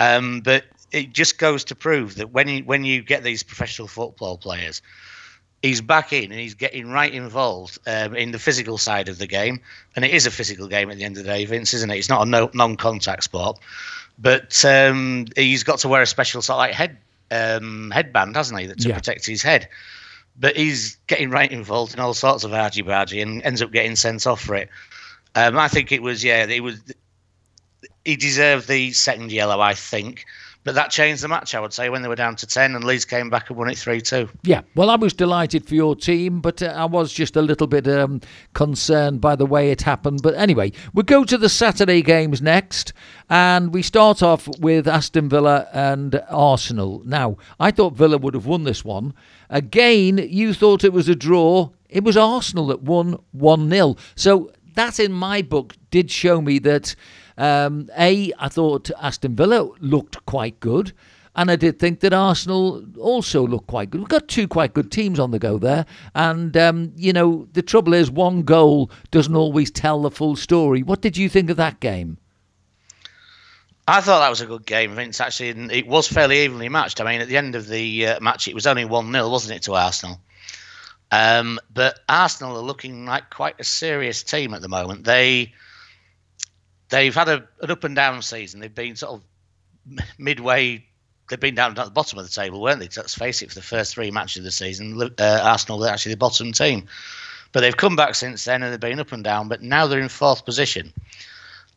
Um, but it just goes to prove that when you when you get these professional football players, he's back in and he's getting right involved um, in the physical side of the game. And it is a physical game at the end of the day, Vince, isn't it? It's not a no, non-contact sport, but um, he's got to wear a special sort of like head um, headband, hasn't he, to yeah. protect his head. But he's getting right involved in all sorts of argy bargy and ends up getting sent off for it. Um, I think it was yeah, it was. He deserved the second yellow, I think. But that changed the match, I would say, when they were down to 10 and Leeds came back and won it 3 2. Yeah, well, I was delighted for your team, but uh, I was just a little bit um, concerned by the way it happened. But anyway, we go to the Saturday games next, and we start off with Aston Villa and Arsenal. Now, I thought Villa would have won this one. Again, you thought it was a draw. It was Arsenal that won 1 0. So that, in my book, did show me that um, a, I thought Aston Villa looked quite good. And I did think that Arsenal also looked quite good. We've got two quite good teams on the go there. And, um, you know, the trouble is one goal doesn't always tell the full story. What did you think of that game? I thought that was a good game, Vince. Actually, it was fairly evenly matched. I mean, at the end of the uh, match, it was only 1 0, wasn't it, to Arsenal? Um, but Arsenal are looking like quite a serious team at the moment. They they've had a, an up and down season. They've been sort of midway. They've been down at the bottom of the table, weren't they? Let's face it. For the first three matches of the season, uh, Arsenal were actually the bottom team, but they've come back since then and they've been up and down. But now they're in fourth position,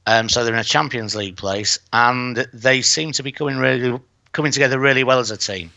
um, so they're in a Champions League place, and they seem to be coming really coming together really well as a team.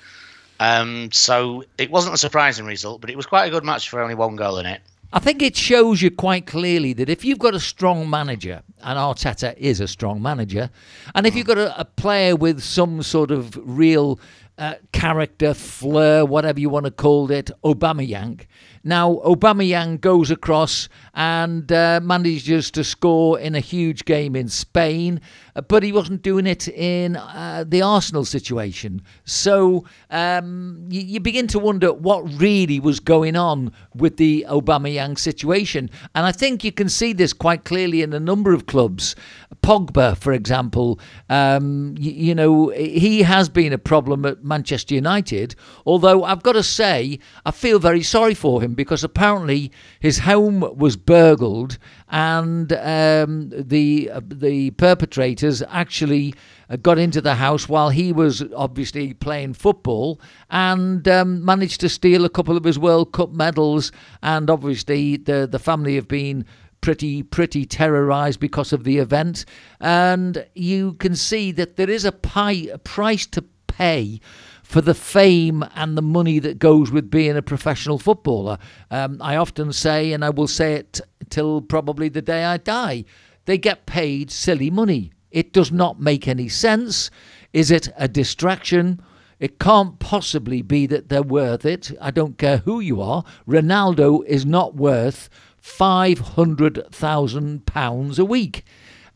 Um, so it wasn't a surprising result, but it was quite a good match for only one goal in it. I think it shows you quite clearly that if you've got a strong manager, and Arteta is a strong manager, and if you've got a, a player with some sort of real uh, character, flair, whatever you want to call it, Aubameyang. Now, Aubameyang goes across and uh, manages to score in a huge game in Spain, uh, but he wasn't doing it in uh, the Arsenal situation. So um, you, you, begin to wonder what really was going on with the Aubameyang situation. And I think you can see this quite clearly in a number of clubs. Pogba, for example, um, you, you know, he has been a problem at Manchester United, although I've got to say, I feel very sorry for him because apparently his home was burgled and um, the uh, the perpetrators actually uh, got into the house while he was obviously playing football and um, managed to steal a couple of his World Cup medals. And obviously, the the family have been pretty pretty terrorized because of the event and you can see that there is a, pie, a price to pay for the fame and the money that goes with being a professional footballer. Um, I often say, and I will say it till probably the day I die, they get paid silly money. It does not make any sense. Is it a distraction? It can't possibly be that they're worth it. I don't care who you are. Ronaldo is not worth £500,000 a week.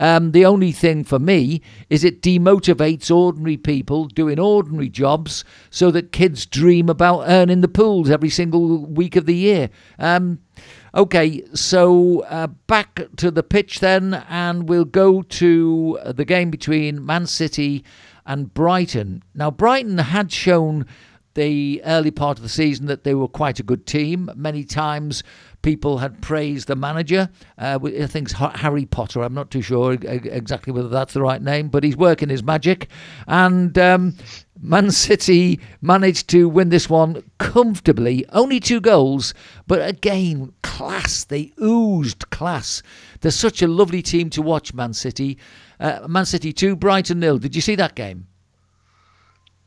Um, the only thing for me is it demotivates ordinary people doing ordinary jobs so that kids dream about earning the pools every single week of the year. Um, okay, so uh, back to the pitch then, and we'll go to the game between Man City and Brighton. Now, Brighton had shown the early part of the season that they were quite a good team. Many times people had praised the manager. Uh, I think it's Harry Potter. I'm not too sure exactly whether that's the right name, but he's working his magic. And um, Man City managed to win this one comfortably. Only two goals, but again, class. They oozed class. They're such a lovely team to watch, Man City. Uh, Man City 2, Brighton nil. Did you see that game?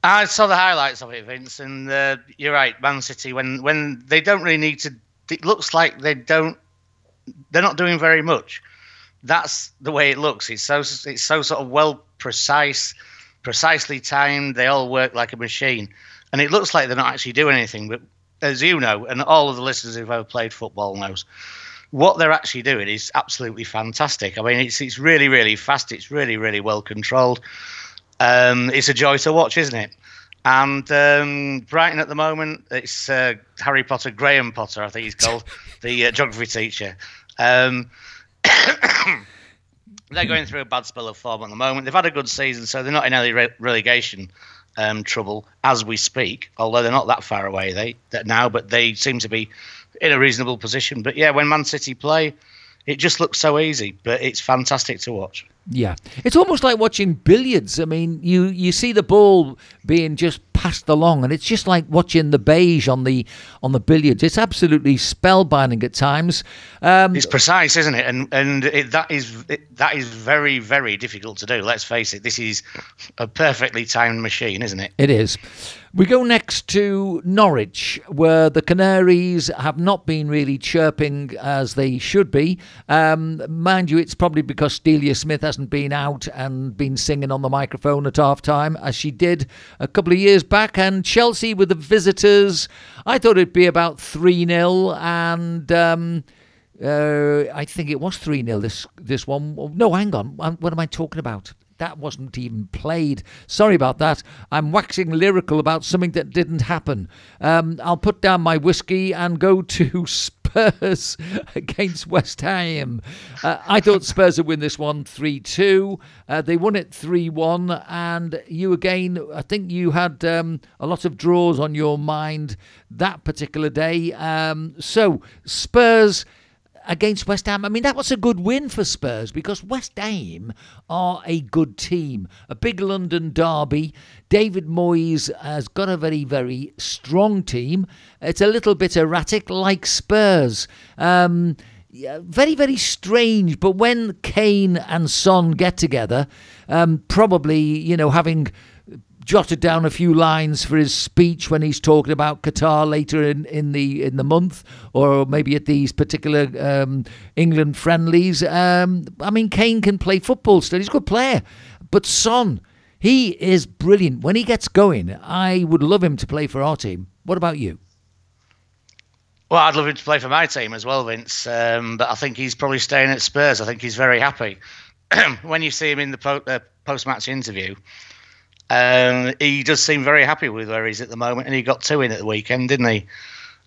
I saw the highlights of it, Vince, and uh, you're right. Man City, when when they don't really need to, it looks like they don't. They're not doing very much. That's the way it looks. It's so it's so sort of well precise, precisely timed. They all work like a machine, and it looks like they're not actually doing anything. But as you know, and all of the listeners who've ever played football knows, what they're actually doing is absolutely fantastic. I mean, it's it's really really fast. It's really really well controlled um, it's a joy to watch, isn't it? And um, Brighton at the moment, it's uh, Harry Potter, Graham Potter, I think he's called, the uh, geography teacher. Um, they're going through a bad spell of form at the moment. They've had a good season, so they're not in any re- relegation um, trouble as we speak. Although they're not that far away they that now, but they seem to be in a reasonable position. But yeah, when Man City play, it just looks so easy, but it's fantastic to watch. Yeah, it's almost like watching billiards. I mean, you you see the ball being just passed along, and it's just like watching the baize on the on the billiards. It's absolutely spellbinding at times. Um, it's precise, isn't it? And and it, that is it, that is very very difficult to do. Let's face it. This is a perfectly timed machine, isn't it? It is. We go next to Norwich, where the Canaries have not been really chirping as they should be. Um, mind you, it's probably because Delia Smith hasn't been out and been singing on the microphone at half time, as she did a couple of years back. And Chelsea with the visitors, I thought it'd be about 3 0. And. Um, uh, I think it was 3 0 this, this one. No, hang on. What am I talking about? That wasn't even played. Sorry about that. I'm waxing lyrical about something that didn't happen. Um, I'll put down my whiskey and go to Spurs against West Ham. Uh, I thought Spurs would win this one 3 2. Uh, they won it 3 1. And you again, I think you had um, a lot of draws on your mind that particular day. Um, so, Spurs against West Ham. I mean, that was a good win for Spurs because West Ham are a good team. A big London derby. David Moyes has got a very, very strong team. It's a little bit erratic, like Spurs. Um, yeah, very, very strange. But when Kane and Son get together, um, probably, you know, having jotted down a few lines for his speech when he's talking about Qatar later in, in the in the month, or maybe at these particular um, England friendlies. Um, I mean, Kane can play football still; he's a good player. But Son, He is brilliant. When he gets going, I would love him to play for our team. What about you? Well, I'd love him to play for my team as well, Vince. Um, but I think he's probably staying at Spurs. I think he's very happy. when you see him in the po- uh, post-match interview, um, he does seem very happy with where he's at the moment, and he got two in at the weekend, didn't he?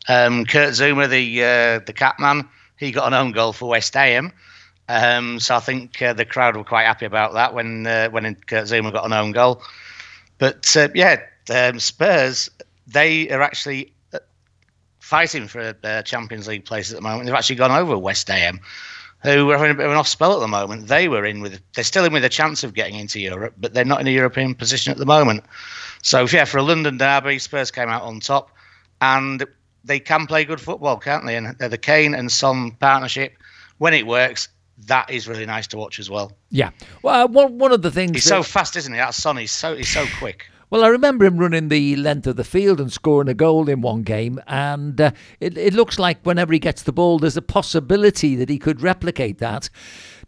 Um, Kurt Zouma, the uh, the catman, he got an own goal for West Ham. Um, so I think uh, the crowd were quite happy about that when uh, when Kurt Zouma got an own goal. But uh, yeah, um, Spurs they are actually uh, fighting for a Champions League place at the moment. They've actually gone over West Ham, who are having a bit of an off spell at the moment. They were in with they're still in with a chance of getting into Europe, but they're not in a European position at the moment. So yeah, for a London derby, Spurs came out on top, and they can play good football, can't they? And the Kane and Son partnership, when it works, that is really nice to watch as well. Yeah. Well, uh, one one of the things he's that, so fast, isn't he? That Son, he's so he's so quick. Well, I remember him running the length of the field and scoring a goal in one game, and uh, it, it looks like whenever he gets the ball, there's a possibility that he could replicate that.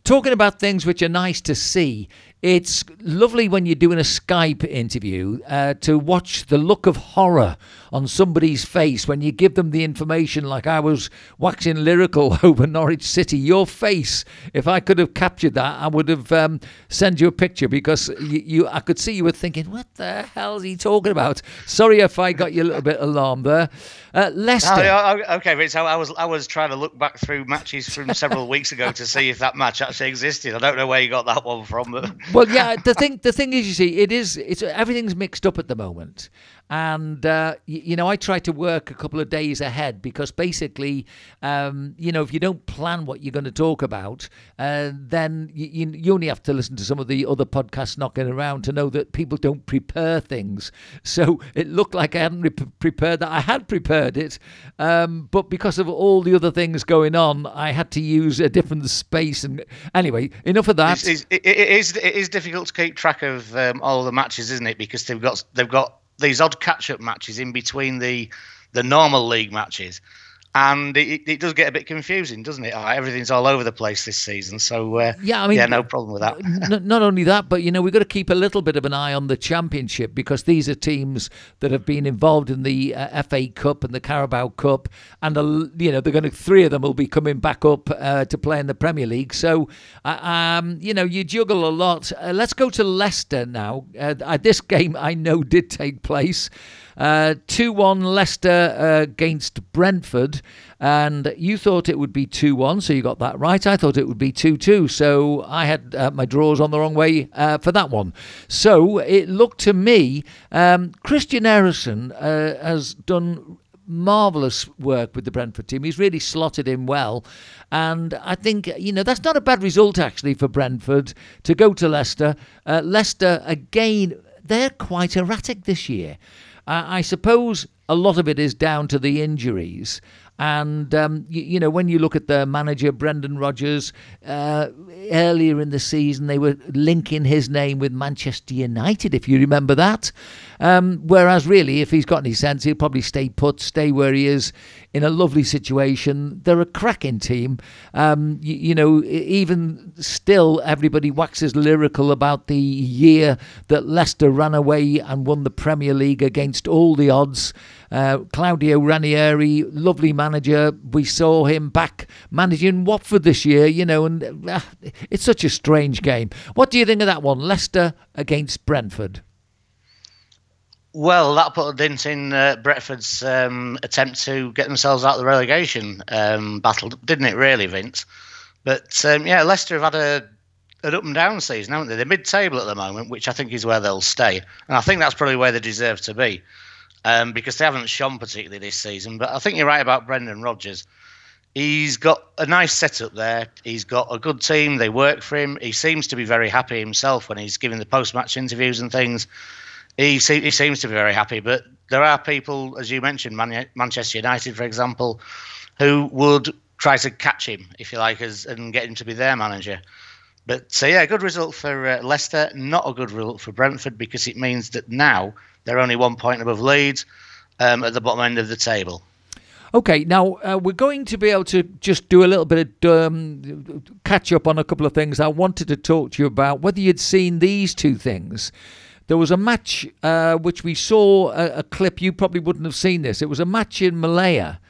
Talking about things which are nice to see, it's lovely when you're doing a Skype interview uh, to watch the look of horror on somebody's face when you give them the information. Like I was waxing lyrical over Norwich City. Your face, if I could have captured that, I would have um, sent you a picture because you, you, I could see you were thinking, "What the hell is he talking about?" Sorry if I got you a little bit alarmed there. Uh, Leicester. Oh, okay, Rich. I was I was trying to look back through matches from several weeks ago to see if that match actually existed. I don't know where you got that one from. But... Well, yeah. The thing the thing is, you see, it is it's everything's mixed up at the moment, and uh, you, you, know I try to work a couple of days ahead because basically, um, you know, if you don't plan what you're going to talk about, uh, then you, you only have to listen to some of the other podcasts knocking around to know that people don't prepare things. So it looked like I hadn't re- prepared that. I had prepared it, um, but because of all the other things going on, I had to use a different space. And anyway, enough of that. It's, it's, it, is, it is difficult to keep track of um, all the matches, isn't it? Because they've got they've got these odd catch-up matches in between the the normal league matches, and it, it does get a bit confusing, doesn't it? Everything's all over the place this season. So uh, yeah, I mean, yeah, no problem with that. n- not only that, but you know, we've got to keep a little bit of an eye on the championship because these are teams that have been involved in the uh, FA Cup and the Carabao Cup, and uh, you know, they're going to three of them will be coming back up uh, to play in the Premier League. So, uh, um, you know, you juggle a lot. Uh, let's go to Leicester now. this game I know did take place. Uh, 2 1 Leicester uh, against Brentford. And you thought it would be 2 1, so you got that right. I thought it would be 2 2, so I had uh, my draws on the wrong way for that one. So it looked to me, um, Christian Eriksen has done marvellous work with the Brentford team. He's really slotted in well. And I think, you know, that's not a bad result actually for Brentford to go to Leicester. Uh, Leicester, again, they're quite erratic this year. I suppose a lot of it is down to the injuries. And, um, you, you, know, when you look at the manager, Brendan Rodgers, uh, earlier in the season, they were linking his name with Manchester United, if you remember that. Um, whereas, really, if he's got any sense, he'll probably stay put, stay where he is in a lovely situation. They're a cracking team. Um, you, you, know, even still, everybody waxes lyrical about the year that Leicester ran away and won the Premier League against all the odds. Uh, Claudio Ranieri, lovely manager. We saw him back managing Watford this year, you know, and uh, it's such a strange game. What do you think of that one? Leicester against Brentford. Well, that put a dent in uh, Brentford's um, attempt to get themselves out of the relegation um, battle, didn't it, really, Vince? But um, yeah, Leicester have had a an up and down season, haven't they? They're mid table at the moment, which I think is where they'll stay. And I think that's probably where they deserve to be um, because they haven't shone particularly this season. But I think you're right about Brendan Rodgers. He's got a nice setup there. He's got a good team. They work for him. He seems to be very happy himself when he's giving the post-match interviews and things. He se- he seems to be very happy. But there are people, as you mentioned, Man- Manchester United, for example, who would try to catch him, if you like, as, and get him to be their manager. But so yeah, good result for uh, Leicester. Not a good result for Brentford because it means that now they're only one point above Leeds um, at the bottom end of the table. Okay, now uh, we're going to be able to just do a little bit of um, catch up on a couple of things. I wanted to talk to you about whether you'd seen these two things there was a match uh, which we saw a, a, clip. You probably wouldn't have seen this. It was a match in Malaya,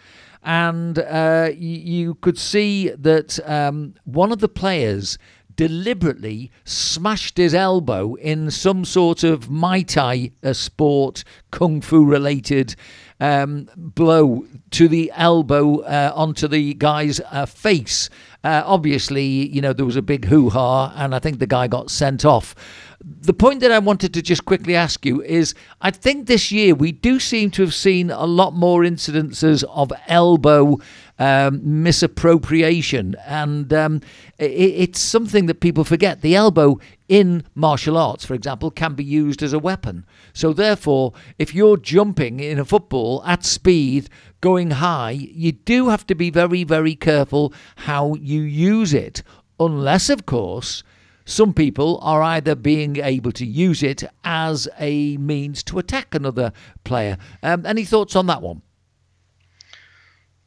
and uh, y- you could see that um, one of the players deliberately smashed his elbow in some sort of Muay Thai uh, sport, kung fu related um, blow to the elbow uh, onto the guy's uh, face. Uh, obviously, you know, there was a big hoo ha, and I think the guy got sent off. The point that I wanted to just quickly ask you is I think this year we do seem to have seen a lot more incidences of elbow um, misappropriation, and um, it, it's something that people forget. The elbow in martial arts, for example, can be used as a weapon. So, therefore, if you're jumping in a football at speed, going high, you do have to be very, very careful how you use it, unless, of course, some people are either being able to use it as a means to attack another player. Um, any thoughts on that one?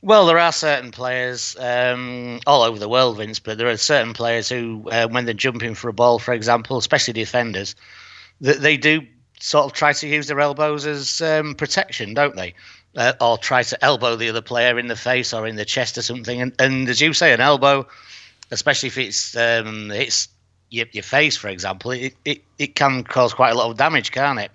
Well, there are certain players um, all over the world, Vince, but there are certain players who, uh, when they're jumping for a ball, for example, especially defenders, that they do sort of try to use their elbows as um, protection, don't they? Uh, or try to elbow the other player in the face or in the chest or something. And, and as you say, an elbow, especially if it's um, it's your, your face, for example, it, it, it can cause quite a lot of damage, can't it?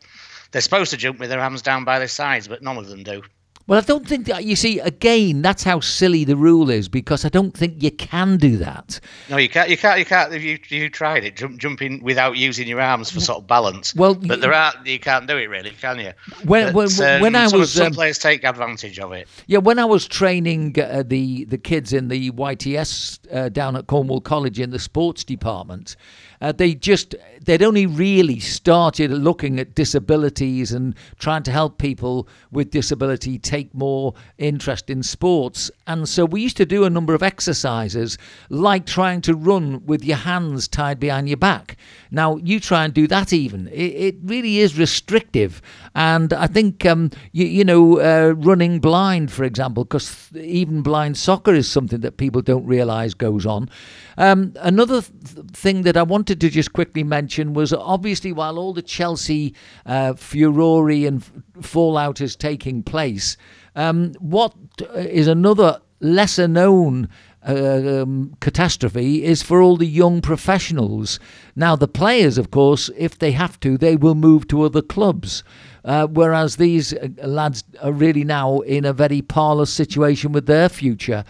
They're supposed to jump with their hands down by their sides, but none of them do. Well, I don't think that, you see, again, that's how silly the rule is because I don't think you can do that. No, you can't. You can't. You can't. If you you tried it, jump, jumping without using your arms for sort of balance. Well, but there are you can't do it really, can you? When but, when, um, when I some, was some um, players take advantage of it. Yeah, when I was training uh, the the kids in the YTS uh, down at Cornwall College in the sports department, uh, they just they'd only really started looking at disabilities and trying to help people with disability take more interest in sports. And so we used to do a number of exercises like trying to run with your hands tied behind your back. Now you try and do that even. It, it really is restrictive. And I think um, you, you know uh, running blind, for example, because even blind soccer is something that people don't realise goes on. Um, another th- thing that I wanted to just quickly mention was obviously while all the Chelsea uh, furore and fallout is taking place, um, what is another lesser known uh, um, catastrophe is for all the young professionals. Now, the players, of course, if they have to, they will move to other clubs. Uh, whereas these uh, lads are really now in a very parlous situation with their future.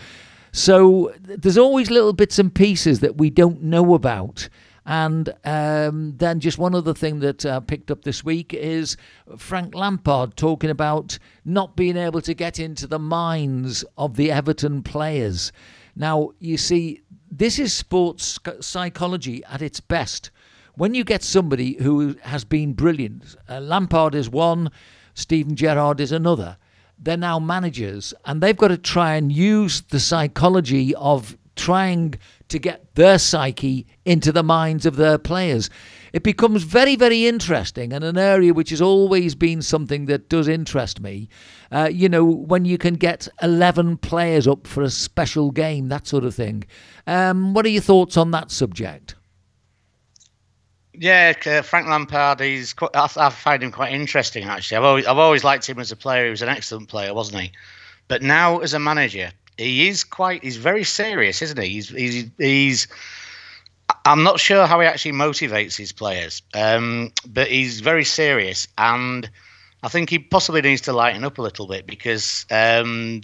So there's always little bits and pieces that we don't know about. And um, then just one other thing that I uh, picked up this week is Frank Lampard talking about not being able to get into the minds of the Everton players. Now, you see, this is sports psychology at its best. When you get somebody who has been brilliant, uh, Lampard is one, Steven Gerrard is another they're now managers and they've got to try and use the psychology of trying to get their psyche into the minds of their players. It becomes very, very interesting and an area which has always been something that does interest me. Uh, you know, when you can get 11 players up for a special game, that sort of thing. Um, what are your thoughts on that subject? Yeah, Frank Lampard. He's quite, I, I, find him quite interesting. Actually, I've always I've always liked him as a player. He was an excellent player, wasn't he? But now as a manager, he is quite. He's very serious, isn't he? He's he's he's. I'm not sure how he actually motivates his players, um, but he's very serious, and I think he possibly needs to lighten up a little bit because. Um,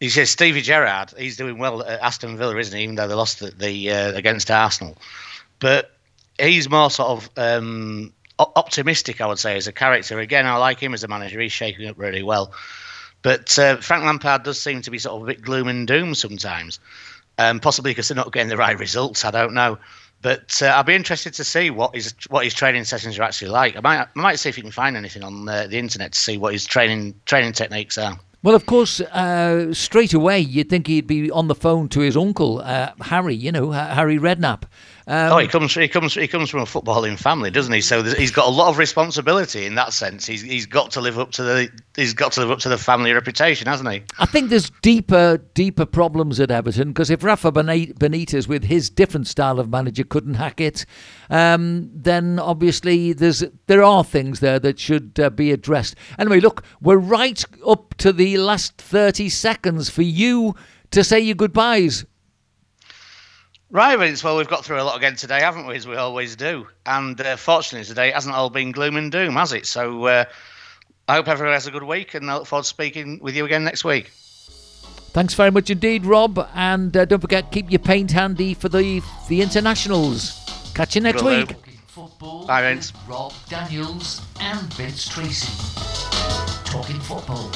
he says Stevie Gerrard, he's doing well at Aston Villa, isn't he? Even though they lost the, the uh, against Arsenal, but he's more sort of um, optimistic, I would say, as a character. Again, I like him as a manager. He's shaking up really well. But uh, Frank Lampard does seem to be sort of a bit gloom and doom sometimes, um, possibly because they're not getting the right results. I don't know. But uh, I'll be interested to see what his what his training sessions are actually like. I might I might see if you can find anything on uh, the internet to see what his training training techniques are. Well, of course, uh, straight away you'd think he'd be on the phone to his uncle uh, Harry, you know, Harry Redknapp. Um, oh, he comes, he comes, he comes from a footballing family, doesn't he? So he's got a lot of responsibility in that sense. He's he's got to live up to the he's got to live up to the family reputation, hasn't he? I think there's deeper, deeper problems at Everton because if Rafa Benitez, with his different style of manager, couldn't hack it, um, then obviously there's there are things there that should uh, be addressed. Anyway, look, we're right up to the last 30 seconds for you to say your goodbyes. Right, Vince. Well, we've got through a lot again today, haven't we? As we always do. And uh, fortunately, today hasn't all been gloom and doom, has it? So uh, I hope everyone has a good week, and I look forward to speaking with you again next week. Thanks very much indeed, Rob. And uh, don't forget, keep your paint handy for the the internationals. Catch you next Will week. Football Bye, Vince. Rob Daniels and Vince Tracy. Talking football.